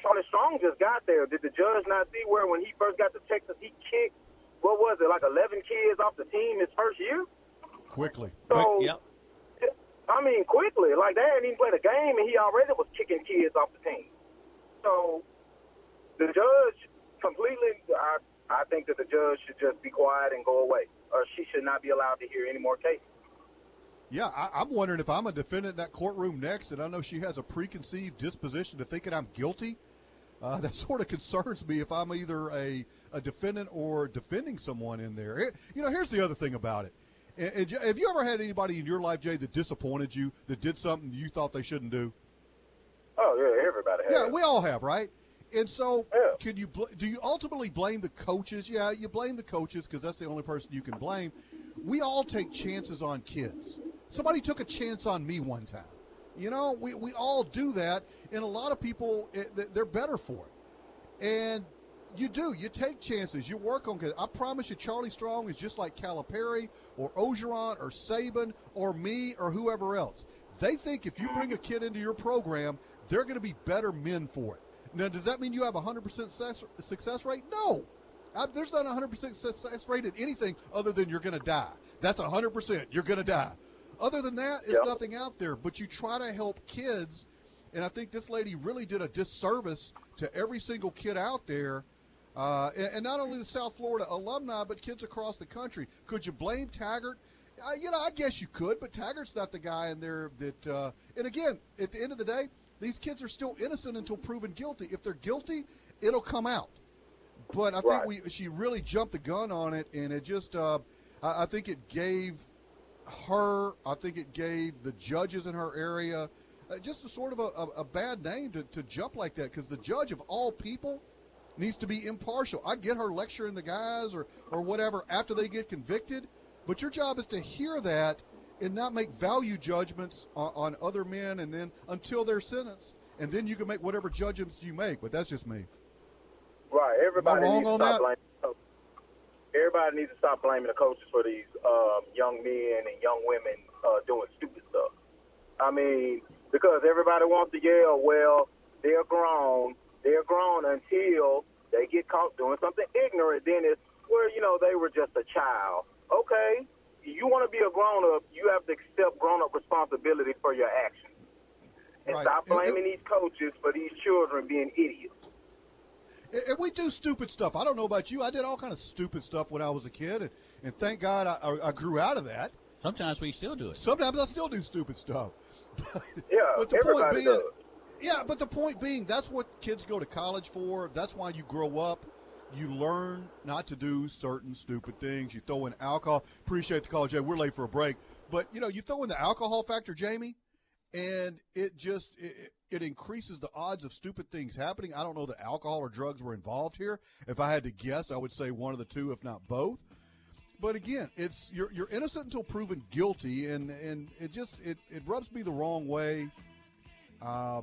Charlie Strong just got there. Did the judge not see where when he first got to Texas, he kicked, what was it, like 11 kids off the team his first year? Quickly. So, Yep. I mean, quickly. Like, they hadn't even played a game, and he already was kicking kids off the team. So the judge completely, I, I think that the judge should just be quiet and go away, or she should not be allowed to hear any more cases. Yeah, I, I'm wondering if I'm a defendant in that courtroom next, and I know she has a preconceived disposition to thinking I'm guilty. Uh, [laughs] that sort of concerns me if I'm either a, a defendant or defending someone in there. It- you know, here's the other thing about it. And, and have you ever had anybody in your life, Jay, that disappointed you, that did something you thought they shouldn't do? Oh, yeah, everybody has. Yeah, we all have, right? And so, Yeah. can you bl- do you ultimately blame the coaches? Yeah, you blame the coaches because that's the only person you can blame. We all take chances on kids. Somebody took a chance on me one time. You know, we, we all do that, and a lot of people it, they're better for it. And you do. You take chances. You work on. I promise you, Charlie Strong is just like Calipari or Orgeron or Saban or me or whoever else. They think if you bring a kid into your program, they're going to be better men for it. Now, does that mean you have a 100% success, success rate? No. I, there's not a 100% success rate in anything other than you're going to die. That's 100%. You're going to die. Other than that, there's Yep. nothing out there. But you try to help kids, and I think this lady really did a disservice to every single kid out there, uh, and, and not only the South Florida alumni, but kids across the country. Could you blame Taggart? Uh, you know, I guess you could, but Taggart's not the guy in there that. Uh, and again, at the end of the day, these kids are still innocent until proven guilty. If they're guilty, it'll come out. But I think Right. we she really jumped the gun on it, and it just uh, I, I think it gave her, I think it gave the judges in her area uh, just a sort of a, a, a bad name to, to jump like that because the judge of all people needs to be impartial. I get her lecturing the guys or, or whatever after they get convicted, but your job is to hear that and not make value judgments on, on other men and then until they're sentenced. And then you can make whatever judgments you make, but that's just me. Right. Everybody needs to stop that? blaming. Everybody needs to stop blaming the coaches for these um, young men and young women uh, doing stupid stuff. I mean, because everybody wants to yell, well, they're grown. They're grown until they get caught doing something ignorant. Then it's, where, you know, they were just a child. Okay. You want to be a grown up, you have to accept grown up responsibility for your actions. And Right. stop And- and- blaming these coaches for these children being idiots. And- And we do stupid stuff. I don't know about you. I did all kind of stupid stuff when I was a kid, and, and thank God I, I, I grew out of that. Sometimes we still do it. Sometimes I still do stupid stuff. [laughs] Yeah, but the point everybody being, does. Yeah, but the point being, that's what kids go to college for. That's why you grow up. You learn not to do certain stupid things. You throw in alcohol. Appreciate the call, Jay. We're late for a break, but you know, you throw in the alcohol factor, Jamie, and it just it, it increases the odds of stupid things happening. I don't know that alcohol or drugs were involved here. If I had to guess, I would say one of the two, if not both. But again, it's you're you're innocent until proven guilty, and and it just it, it rubs me the wrong way uh,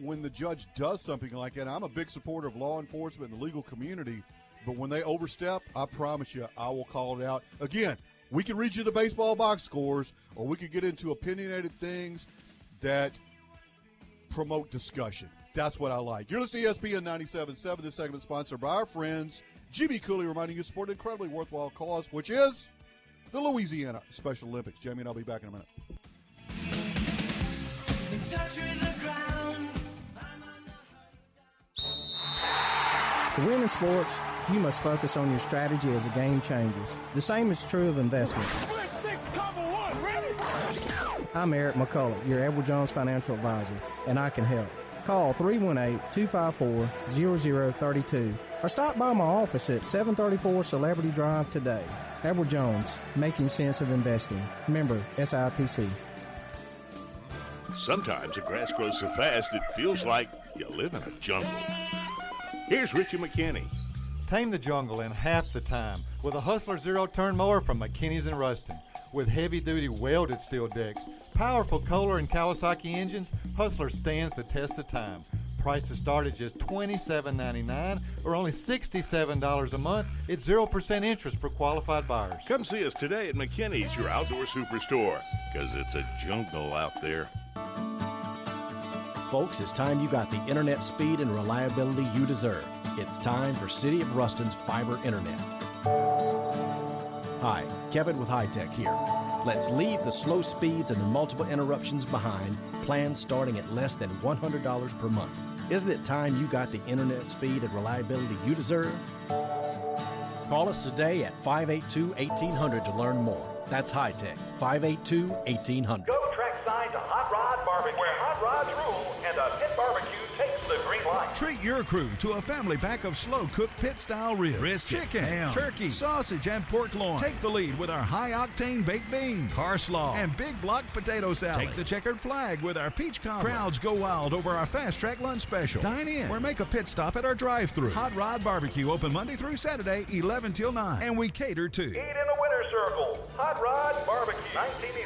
when the judge does something like that. I'm a big supporter of law enforcement and the legal community, but when they overstep, I promise you, I will call it out. Again, we can read you the baseball box scores, or we could get into opinionated things that promote discussion. That's what I like. You're listening to ESPN 97.7. This segment is sponsored by our friends, GB Cooley, reminding you to support an incredibly worthwhile cause, which is the Louisiana Special Olympics. Jamie and I'll be back in a minute. To win in sports, you must focus on your strategy as the game changes. The same is true of investments. I'm Eric McCullough, your Edward Jones financial advisor, and I can help. Call 318-254-0032 or stop by my office at 734 Celebrity Drive today. Edward Jones, making sense of investing. Member SIPC. Sometimes the grass grows so fast it feels like you live in a jungle. Here's Richie McKinney. Tame the jungle in half the time with a Hustler Zero Turn Mower from McKinney's and Ruston. With heavy duty welded steel decks, powerful Kohler and Kawasaki engines, Hustler stands the test of time. Prices start at just $27.99 or only $67 a month. It's 0% interest for qualified buyers. Come see us today at McKinney's, your outdoor superstore, because it's a jungle out there. Folks, it's time you got the internet speed and reliability you deserve. It's time for City of Ruston's fiber internet. Hi, Kevin with High Tech here. Let's leave the slow speeds and the multiple interruptions behind. Plans starting at less than $100 per month. Isn't it time you got the internet speed and reliability you deserve? Call us today at 582 1800 to learn more. That's High Tech, 582 1800. Go trackside to Hot Rod Barbecue, where hot rods rule Treat your crew to a family pack of slow cooked pit style ribs, brisket, chicken, ham, turkey, sausage, and pork loin. Take the lead with our high octane baked beans, car slaw, and big block potato salad. Take the checkered flag with our peach cobbler. Crowds go wild over our fast track lunch special. Dine in or make a pit stop at our drive through. Hot Rod Barbecue open Monday through Saturday, 11 till 9, and we cater to. Eat in the winter circle. Hot Rod Barbecue, 1911 Farmerville Highway, Ruston.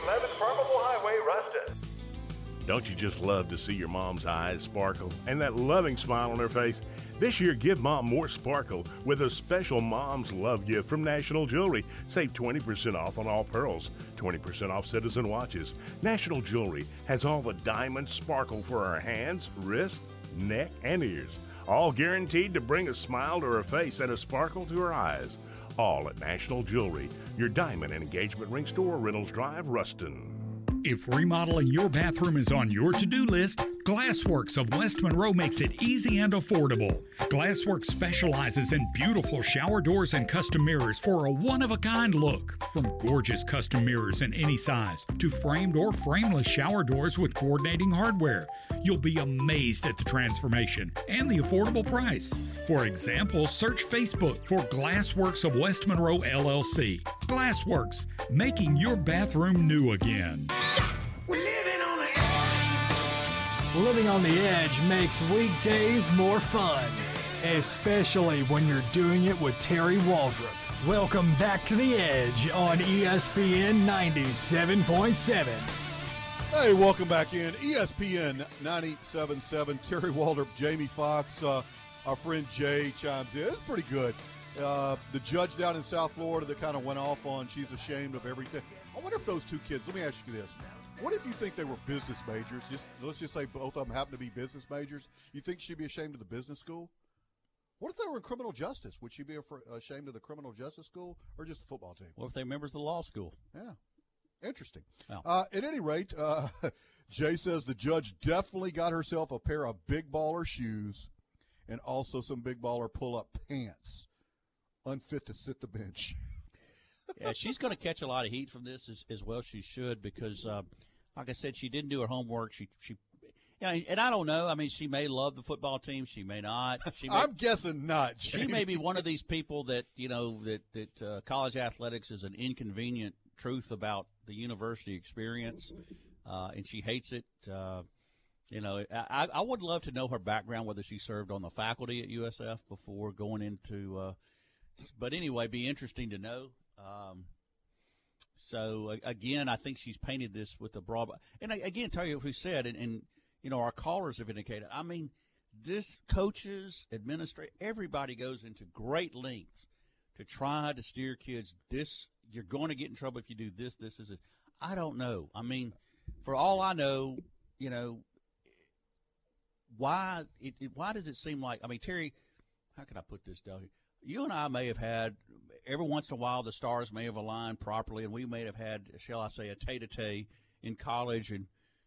Don't you just love to see your mom's eyes sparkle and that loving smile on her face? This year, give mom more sparkle with a special Mom's Love gift from National Jewelry. Save 20% off on all pearls, 20% off citizen watches. National Jewelry has all the diamond sparkle for her hands, wrists, neck, and ears. All guaranteed to bring a smile to her face and a sparkle to her eyes. All at National Jewelry, your diamond and engagement ring store, Reynolds Drive, Ruston. If remodeling your bathroom is on your to do list, Glassworks of West Monroe makes it easy and affordable. Glassworks specializes in beautiful shower doors and custom mirrors for a one of a kind look. From gorgeous custom mirrors in any size to framed or frameless shower doors with coordinating hardware, you'll be amazed at the transformation and the affordable price. For example, search Facebook for Glassworks of West Monroe LLC. Glassworks, making your bathroom new again. We're living on the edge Living on the edge makes weekdays more fun, especially when you're doing it with Terry Waldrop. Welcome back to the edge on ESPN 97.7. Hey, welcome back in. ESPN 97.7. Terry Waldrop, Jamie Fox, uh, our friend Jay chimes in. It's pretty good. Uh, the judge down in South Florida that kind of went off on she's ashamed of everything. I wonder if those two kids, let me ask you this. What if you think they were business majors? Just Let's just say both of them happen to be business majors. You think she'd be ashamed of the business school? What if they were in criminal justice? Would she be ashamed of the criminal justice school or just the football team? What if they're members of the law school? Yeah. Interesting. Uh, at any rate, uh, [laughs] Jay says the judge definitely got herself a pair of big baller shoes and also some big baller pull up pants. Unfit to sit the bench. [laughs] yeah, she's going to catch a lot of heat from this as, as well. She should because, uh, like I said, she didn't do her homework. She she, yeah, and I don't know. I mean, she may love the football team. She may not. [laughs] She may, I'm guessing not. [laughs] she may be one of these people that you know that that uh, college athletics is an inconvenient truth about the university experience, uh, and she hates it. Uh, you know, I, I would love to know her background, whether she served on the faculty at USF before going into. But anyway, be interesting to know. Um, so again, I think she's painted this with a broad. And again, tell you we said, and, and you know our callers have indicated. I mean, this coaches, administrator, everybody goes into great lengths to try to steer kids. This you're going to get in trouble if you do this. This is it. I don't know. I mean, for all I know, you know, why it, it why does it seem like? I mean, Terry, how can I put this down here? You and I may have had every once in a while the stars may have aligned properly, and we may have had, shall I say, a tete-a-tete in college, and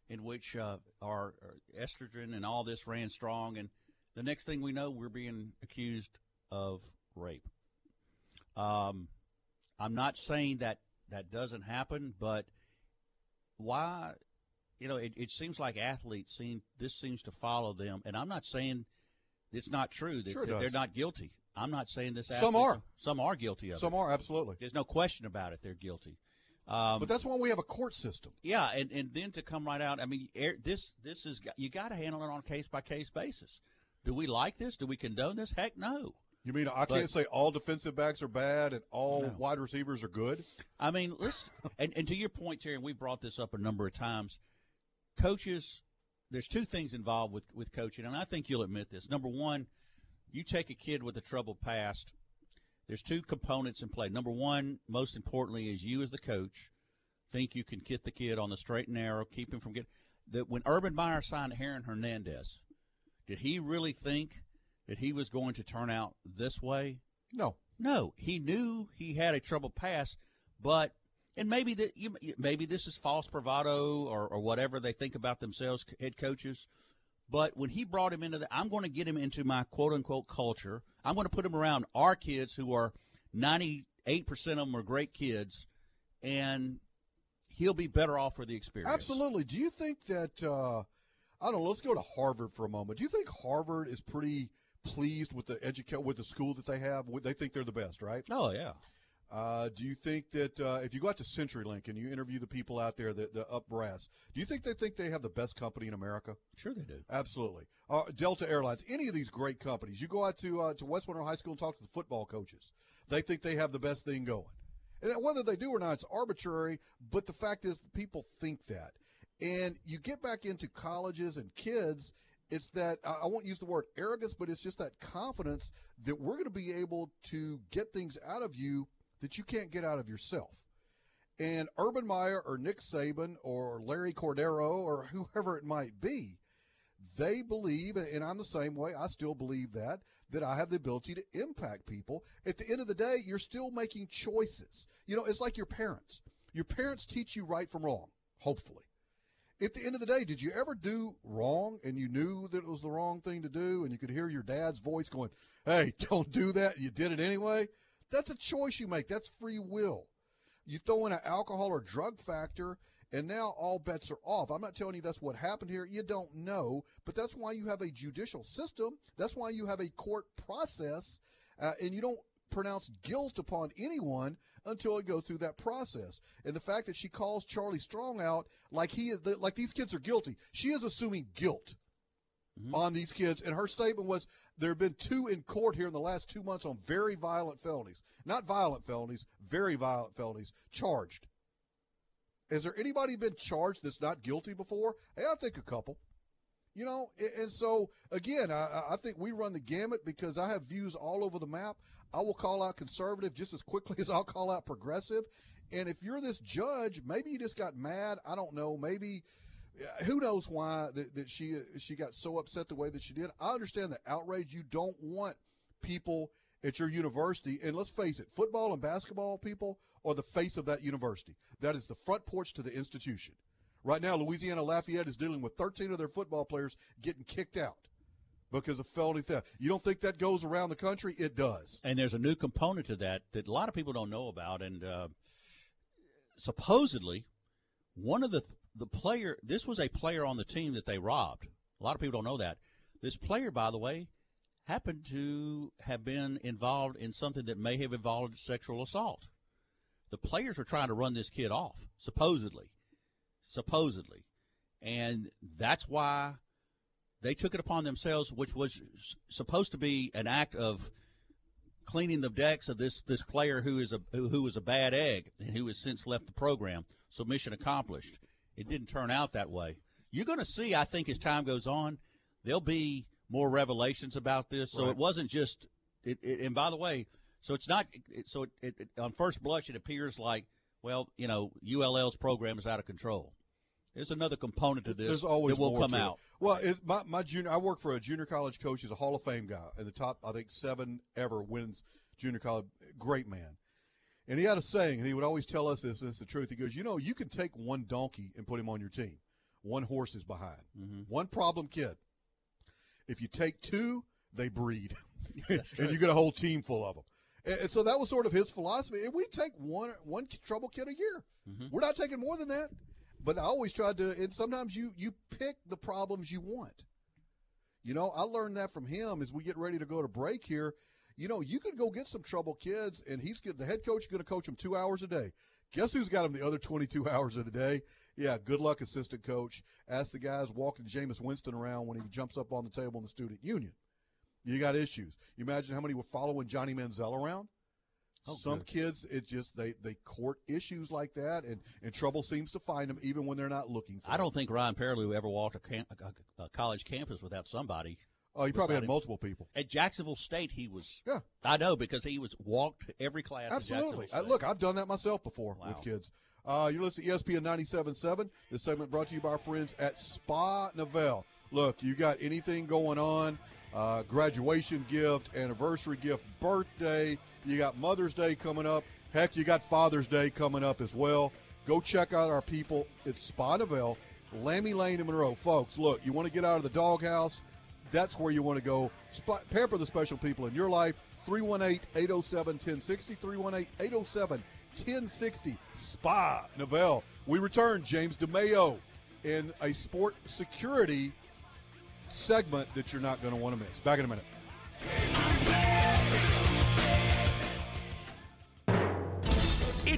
in which uh, our, our estrogen and all this ran strong, and the next thing we know, we're being accused of rape. Um, I'm not saying that that doesn't happen, but why? You know, it, it seems like athletes seem this seems to follow them, and I'm not saying it's not true that, Sure that they're not guilty. I'm not saying this. Some are. Some are guilty of it. Some are, absolutely. There's no question about it. They're guilty. Um, but that's why we have a court system. yeah, and, and then to come right out. I mean, air, this this is you got to handle it on a case by case basis. Do we like this? Do we condone this? Heck, no. You mean I But- can't say all defensive backs are bad and all wide receivers are good? I mean, let's [laughs] and, and to your point, Terry, and we brought this up a number of times. Coaches there's two things involved with with coaching, and I think you'll admit this. Number one, you take a kid with a troubled past. There's two components in play. Number one, most importantly, is you as the coach think you can get the kid on the straight and narrow, keep him from getting. That when Urban Meyer signed Aaron Hernandez, did he really think that he was going to turn out this way? No. No, he knew he had a troubled past, but and maybe that you, maybe this is false bravado or, or whatever they think about themselves, head coaches. But when he brought him into the, I'm going to get him into my quote unquote culture. I'm going to put him around our kids who are 98 percent of them are great kids, and he'll be better off for the experience. Absolutely. Do you think that? Uh, I don't know. Let's go to Harvard for a moment. Do you think Harvard is pretty pleased with the educate with the school that they have? They think they're the best, right? Oh yeah. Uh, do you think that uh, if you go out to CenturyLink and you interview the people out there, the, the up brass, do you think they think they have the best company in America? Sure, they do. Absolutely. Uh, Delta Airlines, any of these great companies. You go out to uh, to West Monroe High School and talk to the football coaches. They think they have the best thing going. And whether they do or not, it's arbitrary. But the fact is, people think that. And you get back into colleges and kids, it's that I won't use the word arrogance, but it's just that confidence that we're going to be able to get things out of you that you can't get out of yourself. And Urban Meyer or Nick Saban or Larry Cordero or whoever it might be, they believe, and I'm the same way, I still believe that, that I have the ability to impact people. At the end of the day, you're still making choices. You know, it's like your parents. Your parents teach you right from wrong, hopefully. At the end of the day, did you ever do wrong and you knew that it was the wrong thing to do and you could hear your dad's voice going, hey, don't do that? You did it anyway? That's a choice you make. That's free will. You throw in an alcohol or drug factor, and now all bets are off. I'm not telling you that's what happened here. You don't know, but that's why you have a judicial system. That's why you have a court process, uh, and you don't pronounce guilt upon anyone until it goes through that process. And the fact that she calls Charlie Strong out like he is, like these kids are guilty, she is assuming guilt mm-hmm. on these kids. And her statement was there have been two in court here in the last two months on very violent felonies. Not violent felonies, very violent felonies, charged. Has there anybody been charged that's not guilty before? Hey, I think a couple. You know, and so again, I, I think we run the gamut because I have views all over the map. I will call out conservative just as quickly [laughs] as I'll call out progressive. And if you're this judge, maybe you just got mad. I don't know. Maybe who knows why that, that she she got so upset the way that she did. I understand the outrage. You don't want people at your university, and let's face it, football and basketball people are the face of that university. That is the front porch to the institution. Right now, Louisiana Lafayette is dealing with 13 of their football players getting kicked out because of felony theft. You don't think that goes around the country? It does. And there's a new component to that that a lot of people don't know about, and uh, supposedly one of the the player, this was a player on the team that they robbed. A lot of people don't know that. This player, by the way, happened to have been involved in something that may have involved sexual assault. The players were trying to run this kid off, supposedly. Supposedly. And that's why they took it upon themselves, which was supposed to be an act of cleaning the decks of this, this player who is a who was a bad egg and who has since left the program. So mission accomplished. It didn't turn out that way. You're going to see, I think, as time goes on, there'll be more revelations about this. So right. it wasn't just. It, it, and by the way, so it's not. It, so it, on first blush, it appears like, well, you know, ULL's program is out of control. There's another component to this There's always that will come out. Well, my, my junior, I work for a junior college coach. He's a Hall of Fame guy, and the top, I think, seven ever wins junior college. Great man. And he had a saying, and he would always tell us this, and it's the truth. He goes, You know, you can take one donkey and put him on your team. One horse is behind. Mm-hmm. One problem kid. If you take two, they breed. [laughs] [laughs] and you get a whole team full of them. And, and, so that was sort of his philosophy. And we take one one trouble kid a year. Mm-hmm. We're not taking more than that. But I always tried to, and sometimes you you pick the problems you want. You know, I learned that from him as we get ready to go to break here you know, you could go get some trouble kids, and he's the head coach going to coach them two hours a day. Guess who's got him the other 22 [laughs] hours of the day? Yeah, good luck, assistant coach. Ask the guys walking Jameis Winston around when he jumps up on the table in the student union. You got issues. You imagine how many were following Johnny Manziel around? Oh, Some good. kids, it just they they court issues like that, and and trouble seems to find them even when they're not looking for. It. I don't think Ryan Perrilloux ever walked a, camp, a, a college campus without somebody. Oh, he probably had multiple people. At Jacksonville State, he was. Yeah, I know because he was walked every class. at Jacksonville Absolutely. I, look, I've done that myself before Wow. with kids. Uh, you're listening to ESPN 97.7. This segment brought to you by our friends at Spa Novell. Look, you got anything going on, uh, graduation gift, anniversary gift, birthday, you got Mother's Day coming up. Heck, you got Father's Day coming up as well. Go check out our people at Spa Novell, Lammy Lane in Monroe. Folks, look, you want to get out of the doghouse, that's where you want to go. Pamper the special people in your life. 318 807 1060. 318 807 1060. Spa Novell. We return James DeMeo in a sport security segment that you're not going to want to miss. Back in a minute.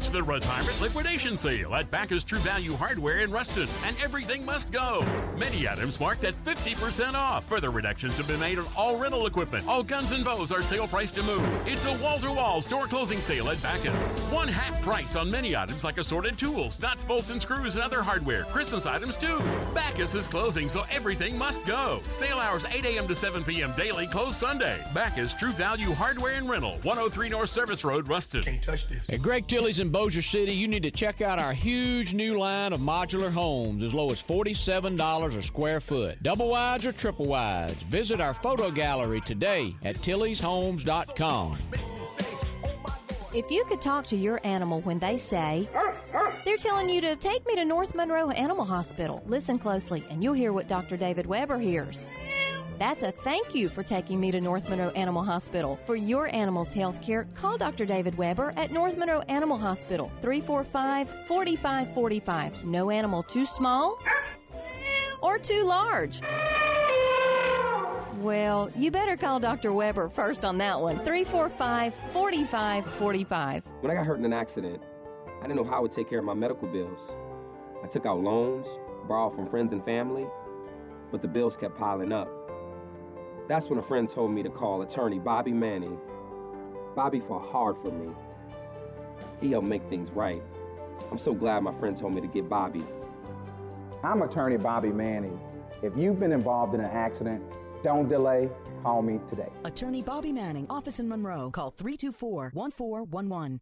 It's the retirement liquidation sale at Backus True Value Hardware in Ruston, and everything must go. Many items marked at 50% off. Further reductions have been made on all rental equipment. All guns and bows are sale price to move. It's a wall-to-wall store closing sale at Backus. One half price on many items like assorted tools, nuts, bolts, and screws, and other hardware. Christmas items too. Backus is closing, so everything must go. Sale hours 8 a.m. to 7 p.m. daily, closed Sunday. Backus True Value Hardware and Rental, 103 North Service Road, Ruston. Can't touch this. At Greg Tilley's in Bossier City, you need to check out our huge new line of modular homes as low as $47 a square foot. Double wides or triple wides. Visit our photo gallery today at tillyshomes.com. If you could talk to your animal when they say, they're telling you to take me to North Monroe Animal Hospital, listen closely and you'll hear what Dr. David Weber hears. That's a thank you for taking me to North Monroe Animal Hospital. For your animal's health care, call Dr. David Weber at North Monroe Animal Hospital, 345 4545. No animal too small or too large. Well, you better call Dr. Weber first on that one, 345 4545. When I got hurt in an accident, I didn't know how I would take care of my medical bills. I took out loans, borrowed from friends and family, but the bills kept piling up. That's when a friend told me to call attorney Bobby Manning. Bobby fought hard for me. He helped make things right. I'm so glad my friend told me to get Bobby. I'm attorney Bobby Manning. If you've been involved in an accident, don't delay. Call me today. Attorney Bobby Manning, office in Monroe. Call 324 1411.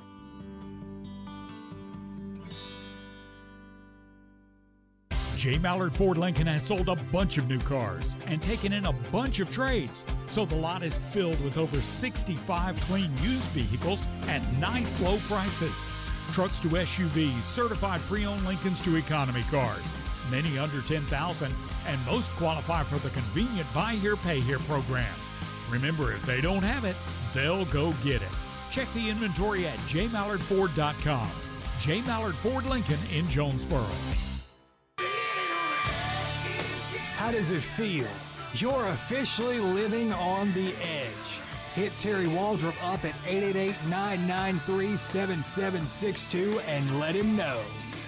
J. Mallard Ford Lincoln has sold a bunch of new cars and taken in a bunch of trades, so the lot is filled with over 65 clean used vehicles at nice low prices. Trucks to SUVs, certified pre-owned Lincolns to economy cars, many under 10,000, and most qualify for the convenient buy here pay here program. Remember, if they don't have it, they'll go get it. Check the inventory at jmallardford.com. J. Mallard Ford Lincoln in Jonesboro. How does it feel? You're officially living on the edge. Hit Terry Waldrop up at 888-993-7762 and let him know.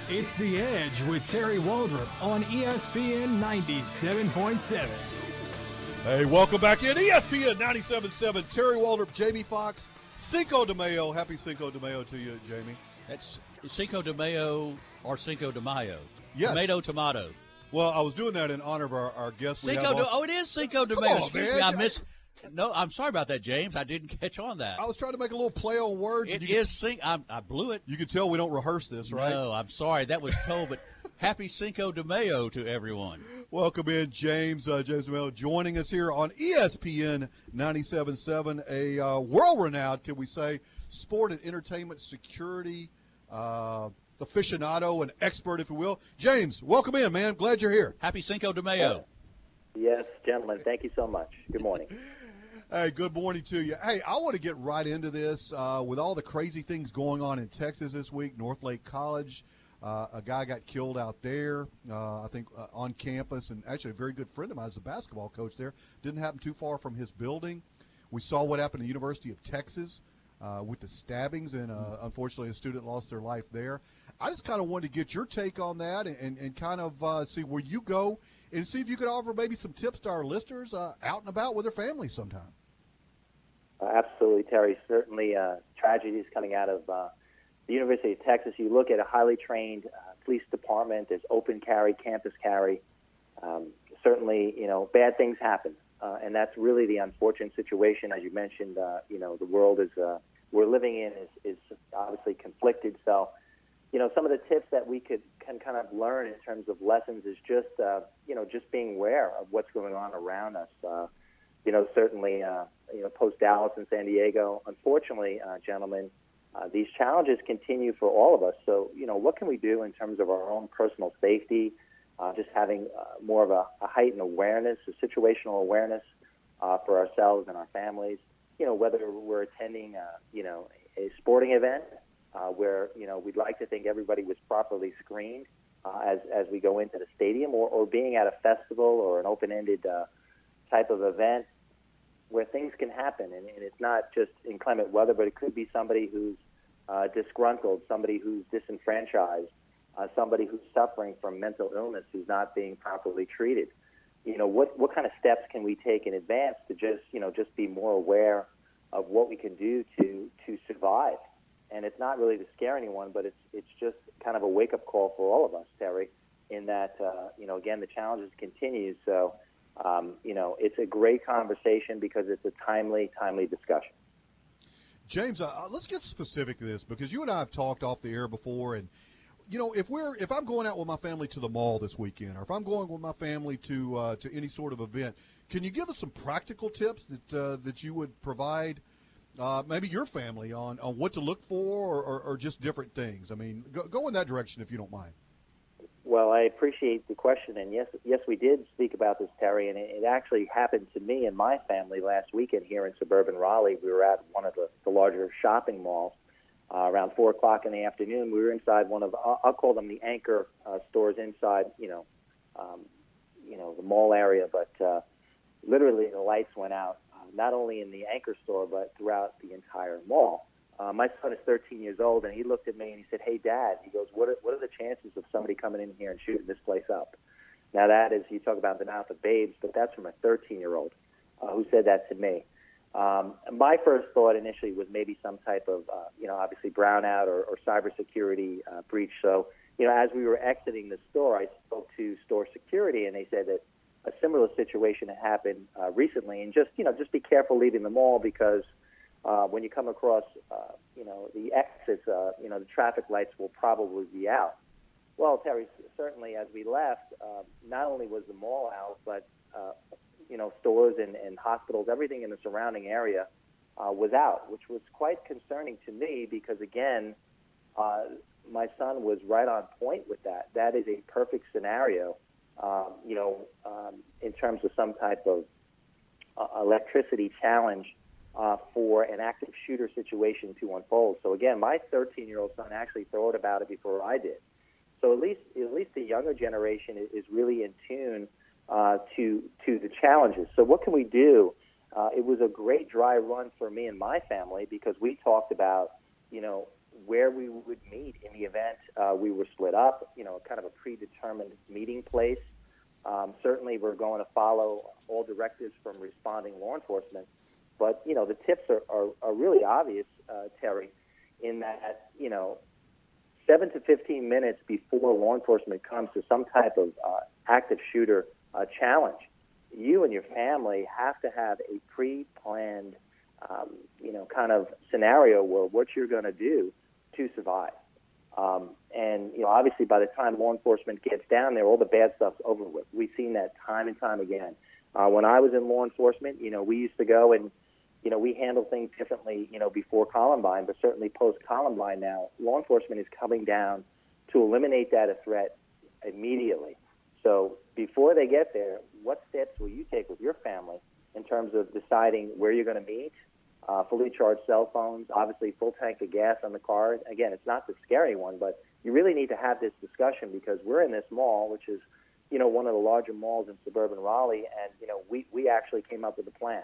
It's The Edge with Terry Waldrop on ESPN 97.7. Hey, welcome back in ESPN 97.7. Terry Waldrop, Jamie Fox, Cinco de Mayo. Happy Cinco de Mayo to you, Jamie. That's Cinco de Mayo or Cinco de Mayo. Yes. Tomato, tomato. Well, I was doing that in honor of our, our guest. Cinco de, oh, it is Cinco de Come Mayo. on, Excuse man. me, I missed. No, I'm sorry about that, James. I didn't [laughs] catch on that. I was trying to make a little play on words. It is Cinco. I, I blew it. You can tell we don't rehearse this, right? No, I'm sorry. That was told, but [laughs] happy Cinco de Mayo to everyone. Welcome in, James. Uh, James Mel joining us here on ESPN 97.7, a uh, world-renowned, can we say, sport and entertainment security uh, aficionado and expert, if you will. James, welcome in, man. Glad you're here. Happy Cinco de Mayo. Yes, gentlemen. Thank you so much. Good morning. [laughs] Hey, good morning to you. Hey, I want to get right into this uh, with all the crazy things going on in Texas this week. North Lake College Uh, a guy got killed out there, uh, I think, uh, on campus, and actually a very good friend of mine is a basketball coach there. Didn't happen too far from his building. We saw what happened at the University of Texas uh, with the stabbings, and uh, unfortunately, a student lost their life there. I just kind of wanted to get your take on that and, and, and kind of uh, see where you go and see if you could offer maybe some tips to our listeners uh, out and about with their families sometime. Uh, absolutely, Terry. Certainly, uh, tragedies coming out of uh, the University of Texas. You look at a highly trained uh, police department. There's open carry, campus carry. Um, certainly, you know, bad things happen, uh, and that's really the unfortunate situation. As you mentioned, uh, you know, the world is uh, we're living in is, is obviously conflicted. So, you know, some of the tips that we could can kind of learn in terms of lessons is just, uh, you know, just being aware of what's going on around us. Uh, you know, certainly, uh, you know, post Dallas and San Diego. Unfortunately, uh, gentlemen, uh, these challenges continue for all of us. So, you know, what can we do in terms of our own personal safety? Uh, just having uh, more of a, a heightened awareness, a situational awareness uh, for ourselves and our families. You know, whether we're attending, uh, you know, a sporting event uh, where you know we'd like to think everybody was properly screened uh, as as we go into the stadium, or, or being at a festival or an open-ended uh, type of event where things can happen, and, and it's not just inclement weather, but it could be somebody who's uh, disgruntled, somebody who's disenfranchised, uh, somebody who's suffering from mental illness who's not being properly treated. You know, what what kind of steps can we take in advance to just you know just be more aware of what we can do to to survive? And it's not really to scare anyone, but it's it's just kind of a wake up call for all of us, Terry. In that uh, you know, again, the challenges continue. So um, you know, it's a great conversation because it's a timely, timely discussion. James, uh, uh, let's get specific to this because you and I have talked off the air before, and you know, if we're if I'm going out with my family to the mall this weekend, or if I'm going with my family to uh, to any sort of event, can you give us some practical tips that uh, that you would provide? Uh, maybe your family on, on what to look for or, or, or just different things. I mean, go, go in that direction if you don't mind. Well, I appreciate the question, and yes, yes, we did speak about this, Terry, and it, it actually happened to me and my family last weekend here in suburban Raleigh. We were at one of the, the larger shopping malls uh, around four o'clock in the afternoon. We were inside one of I'll, I'll call them the anchor uh, stores inside, you know, um, you know, the mall area, but uh, literally the lights went out, uh, not only in the anchor store but throughout the entire mall. Uh, my son is 13 years old, and he looked at me and he said, "Hey, Dad," he goes, "What are, what are the chances of somebody coming in here and shooting this place up?" Now that is, you talk about the mouth of babes, but that's from a 13-year-old uh, who said that to me. Um, my first thought initially was maybe some type of, uh, you know, obviously brownout or, or cybersecurity uh, breach. So, you know, as we were exiting the store, I spoke to store security, and they said that a similar situation had happened uh, recently, and just, you know, just be careful leaving the mall because uh, when you come across, uh, you know, the exits, uh, you know, the traffic lights will probably be out. Well, Terry, certainly as we left, uh, not only was the mall out, but, uh, you know, stores and, and hospitals, everything in the surrounding area uh, was out, which was quite concerning to me because, again, uh, my son was right on point with that. That is a perfect scenario, um, you know, um, in terms of some type of uh, electricity challenge uh, for an active shooter situation to unfold. So again, my 13 year old son actually thought about it before I did. So at least at least the younger generation is really in tune uh, to to the challenges. So what can we do? Uh, it was a great dry run for me and my family because we talked about you know where we would meet in the event uh, we were split up. You know, kind of a predetermined meeting place. Um, certainly, we're going to follow all directives from responding law enforcement. But you know, the tips are, are, are really obvious, uh, Terry, in that you know, seven to fifteen minutes before law enforcement comes to some type of uh, active shooter uh, challenge, you and your family have to have a pre-planned, um, you know, kind of scenario where what you're going to do to survive. Um, and you know, obviously, by the time law enforcement gets down there, all the bad stuff's over with. We've seen that time and time again. Uh, when I was in law enforcement, you know, we used to go and you know, we handle things differently, you know, before Columbine, but certainly post Columbine now, law enforcement is coming down to eliminate that a threat immediately. So before they get there, what steps will you take with your family in terms of deciding where you're going to meet, uh, fully charged cell phones, obviously full tank of gas on the car. Again, it's not the scary one, but you really need to have this discussion because we're in this mall, which is, you know, one of the larger malls in suburban Raleigh, and you know, we we actually came up with a plan.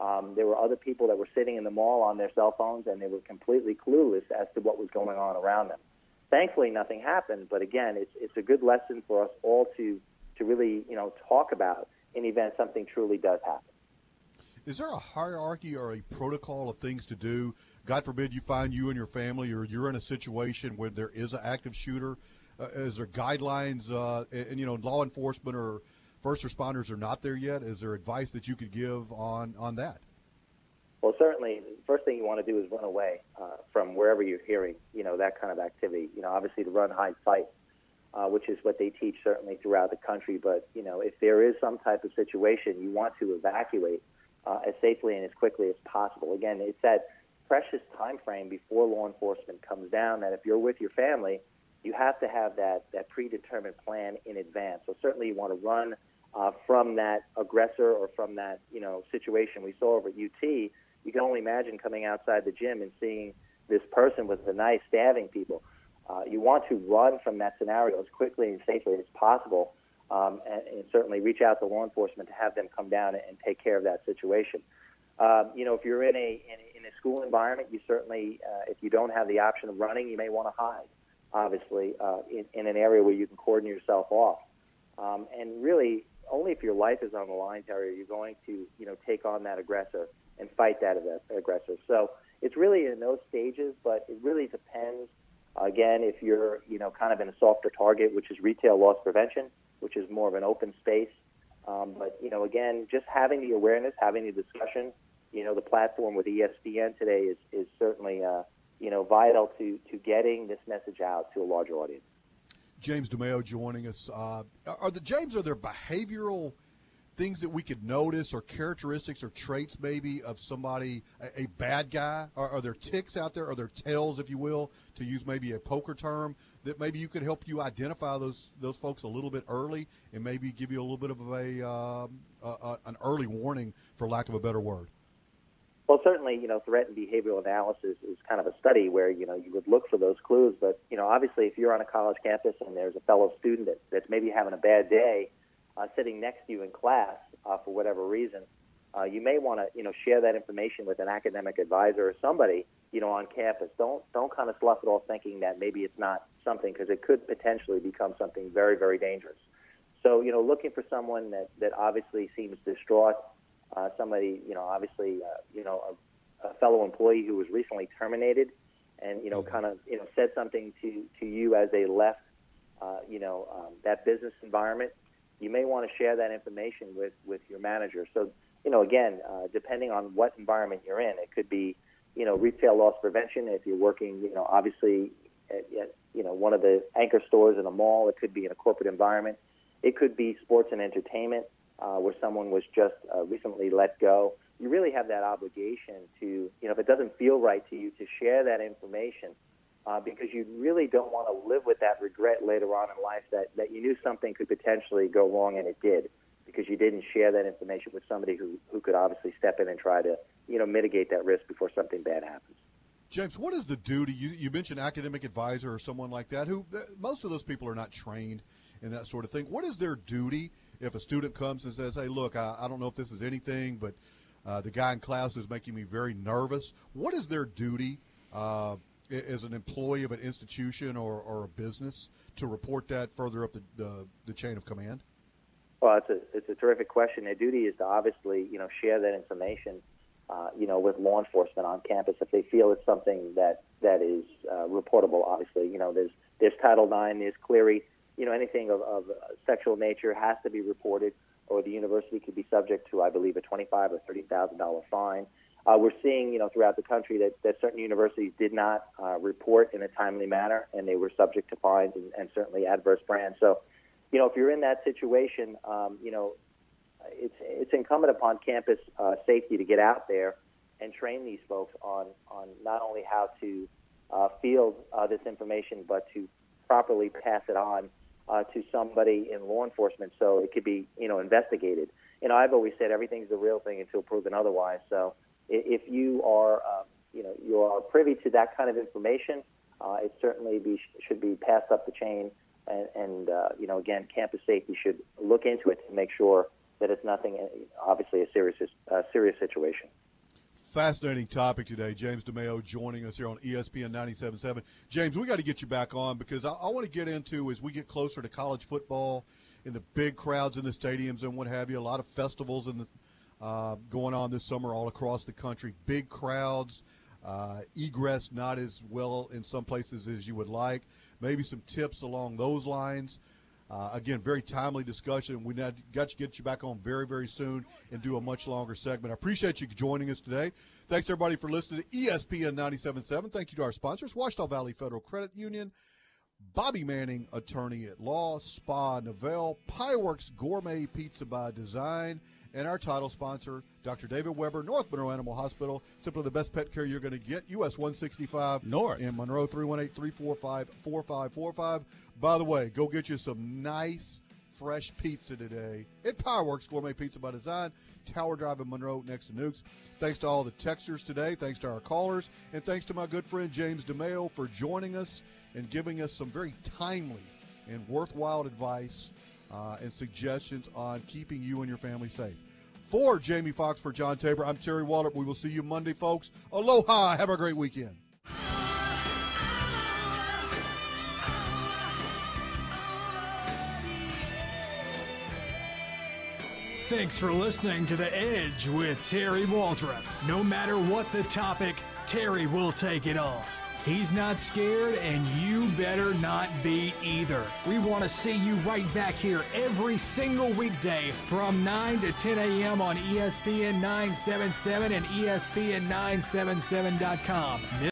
Um, there were other people that were sitting in the mall on their cell phones, and they were completely clueless as to what was going on around them. Thankfully, nothing happened, but again, it's it's a good lesson for us all to to really, you know, talk about in the event something truly does happen. Is there a hierarchy or a protocol of things to do? God forbid you find you and your family, or you're in a situation where there is an active shooter. Uh, is there guidelines? Uh, and, and, you know, law enforcement or first responders are not there yet. Is there advice that you could give on on that? Well, certainly, the first thing you want to do is run away uh, from wherever you're hearing, you know, that kind of activity. You know, obviously to run, hide, fight, uh, which is what they teach certainly throughout the country. But you know, if there is some type of situation, you want to evacuate uh, as safely and as quickly as possible. Again, it's that precious time frame before law enforcement comes down that if you're with your family, you have to have that, that predetermined plan in advance. So certainly you want to run uh, from that aggressor or from that you know situation we saw over at UT. You can only imagine coming outside the gym and seeing this person with a knife stabbing people. Uh, you want to run from that scenario as quickly and safely as possible um, and, and, certainly reach out to law enforcement to have them come down and, take care of that situation. Um, you know, if you're in a in, in a school environment, you certainly, uh, if you don't have the option of running, you may want to hide. Obviously, uh, in, in an area where you can cordon yourself off, um, and really, only if your life is on the line, Terry, are you going to, you know, take on that aggressor and fight that aggressor. So it's really in those stages, but it really depends. Again, if you're, you know, kind of in a softer target, which is retail loss prevention, which is more of an open space. Um, but you know, again, just having the awareness, having the discussion. You know, the platform with ESPN today is is certainly uh, you know vital to to getting this message out to a larger audience. James DeMeo joining us. Uh, are the James are there behavioral things that we could notice or characteristics or traits maybe of somebody a, a bad guy? Are, are, there ticks out there? Are there tails if you will to use maybe a poker term that maybe you could help you identify those those folks a little bit early and maybe give you a little bit of a, um, a, a an early warning for lack of a better word? Well, certainly, you know, threat and behavioral analysis is kind of a study where, you know, you would look for those clues. But, you know, obviously, if you're on a college campus and there's a fellow student that, that's maybe having a bad day, uh, sitting next to you in class uh, for whatever reason, uh, you may want to you know share that information with an academic advisor or somebody you know on campus. Don't don't kind of slough it off thinking that maybe it's not something because it could potentially become something very very dangerous. So you know looking for someone that that obviously seems distraught, uh, somebody you know obviously uh, you know a, a fellow employee who was recently terminated, and you know kind of you know said something to to you as they left uh, you know um, that business environment you may want to share that information with, with your manager. So, you know, again, uh, depending on what environment you're in, it could be, you know, retail loss prevention. If you're working, you know, obviously, at, at, you know, one of the anchor stores in a mall, it could be in a corporate environment. It could be sports and entertainment, uh, where someone was just uh, recently let go. You really have that obligation to, you know, if it doesn't feel right to you, to share that information uh, because you really don't want to live with that regret later on in life that, that you knew something could potentially go wrong and it did because you didn't share that information with somebody who, who could obviously step in and try to you know mitigate that risk before something bad happens. James, what is the duty? You, you mentioned academic advisor or someone like that. Who most of those people are not trained in that sort of thing. What is their duty if a student comes and says, "Hey, look, I, I don't know if this is anything, but uh, the guy in class is making me very nervous." What is their duty uh, as an employee of an institution or, or a business to report that further up the, the, the chain of command? Well, it's a it's a terrific question. Their duty is to obviously you know share that information, uh, you know, with law enforcement on campus if they feel it's something that that is uh, reportable. Obviously, you know, there's there's Title IX, there's Clery, you know, anything of, of sexual nature has to be reported, or the university could be subject to, I believe, a twenty-five or thirty thousand dollar fine. Uh, we're seeing, you know, throughout the country that, that certain universities did not uh, report in a timely manner, and they were subject to fines and, and certainly adverse brands. So, you know, if you're in that situation, um, you know, it's it's incumbent upon campus uh, safety to get out there and train these folks on on not only how to uh, field uh, this information, but to properly pass it on uh, to somebody in law enforcement so it could be, you know, investigated. You know, I've always said everything's the real thing until proven otherwise. So if you are, uh, you know, you are privy to that kind of information, uh, it certainly be, should be passed up the chain. And, and uh, you know, again, campus safety should look into it to make sure that it's nothing, uh, obviously, a serious, uh, serious situation. Fascinating topic today. James DeMeo joining us here on ESPN 97.7. James, we got to get you back on because I, I want to get into as we get closer to college football and the big crowds in the stadiums and what have you. A lot of festivals in the uh, going on this summer all across the country. Big crowds, uh, egress not as well in some places as you would like. Maybe some tips along those lines. Uh, again, very timely discussion. We got to get you back on very, very soon and do a much longer segment. I appreciate you joining us today. Thanks, everybody, for listening to ESPN 97.7. Thank you to our sponsors, Ouachita Valley Federal Credit Union, Bobby Manning, attorney at law, Spa Novell, Pieworks Gourmet Pizza by Design, and our title sponsor, Dr. David Weber, North Monroe Animal Hospital. Simply the best pet care you're going to get. US 165 North in Monroe 318 345 4545. By the way, go get you some nice fresh pizza today at Powerworks Gourmet Pizza by Design, Tower Drive in Monroe next to Newk's. Thanks to all the texters today. Thanks to our callers. And thanks to my good friend James DeMeo for joining us and giving us some very timely and worthwhile advice uh, and suggestions on keeping you and your family safe. For Jamie Fox, for John Tabor, I'm Terry Waldrop. We will see you Monday, folks. Aloha. Have a great weekend. Thanks for listening to The Edge with Terry Waldrop. No matter what the topic, Terry will take it on. He's not scared, and you better not be either. We want to see you right back here every single weekday from 9 to 10 a.m. on ESPN 977 and ESPN977.com.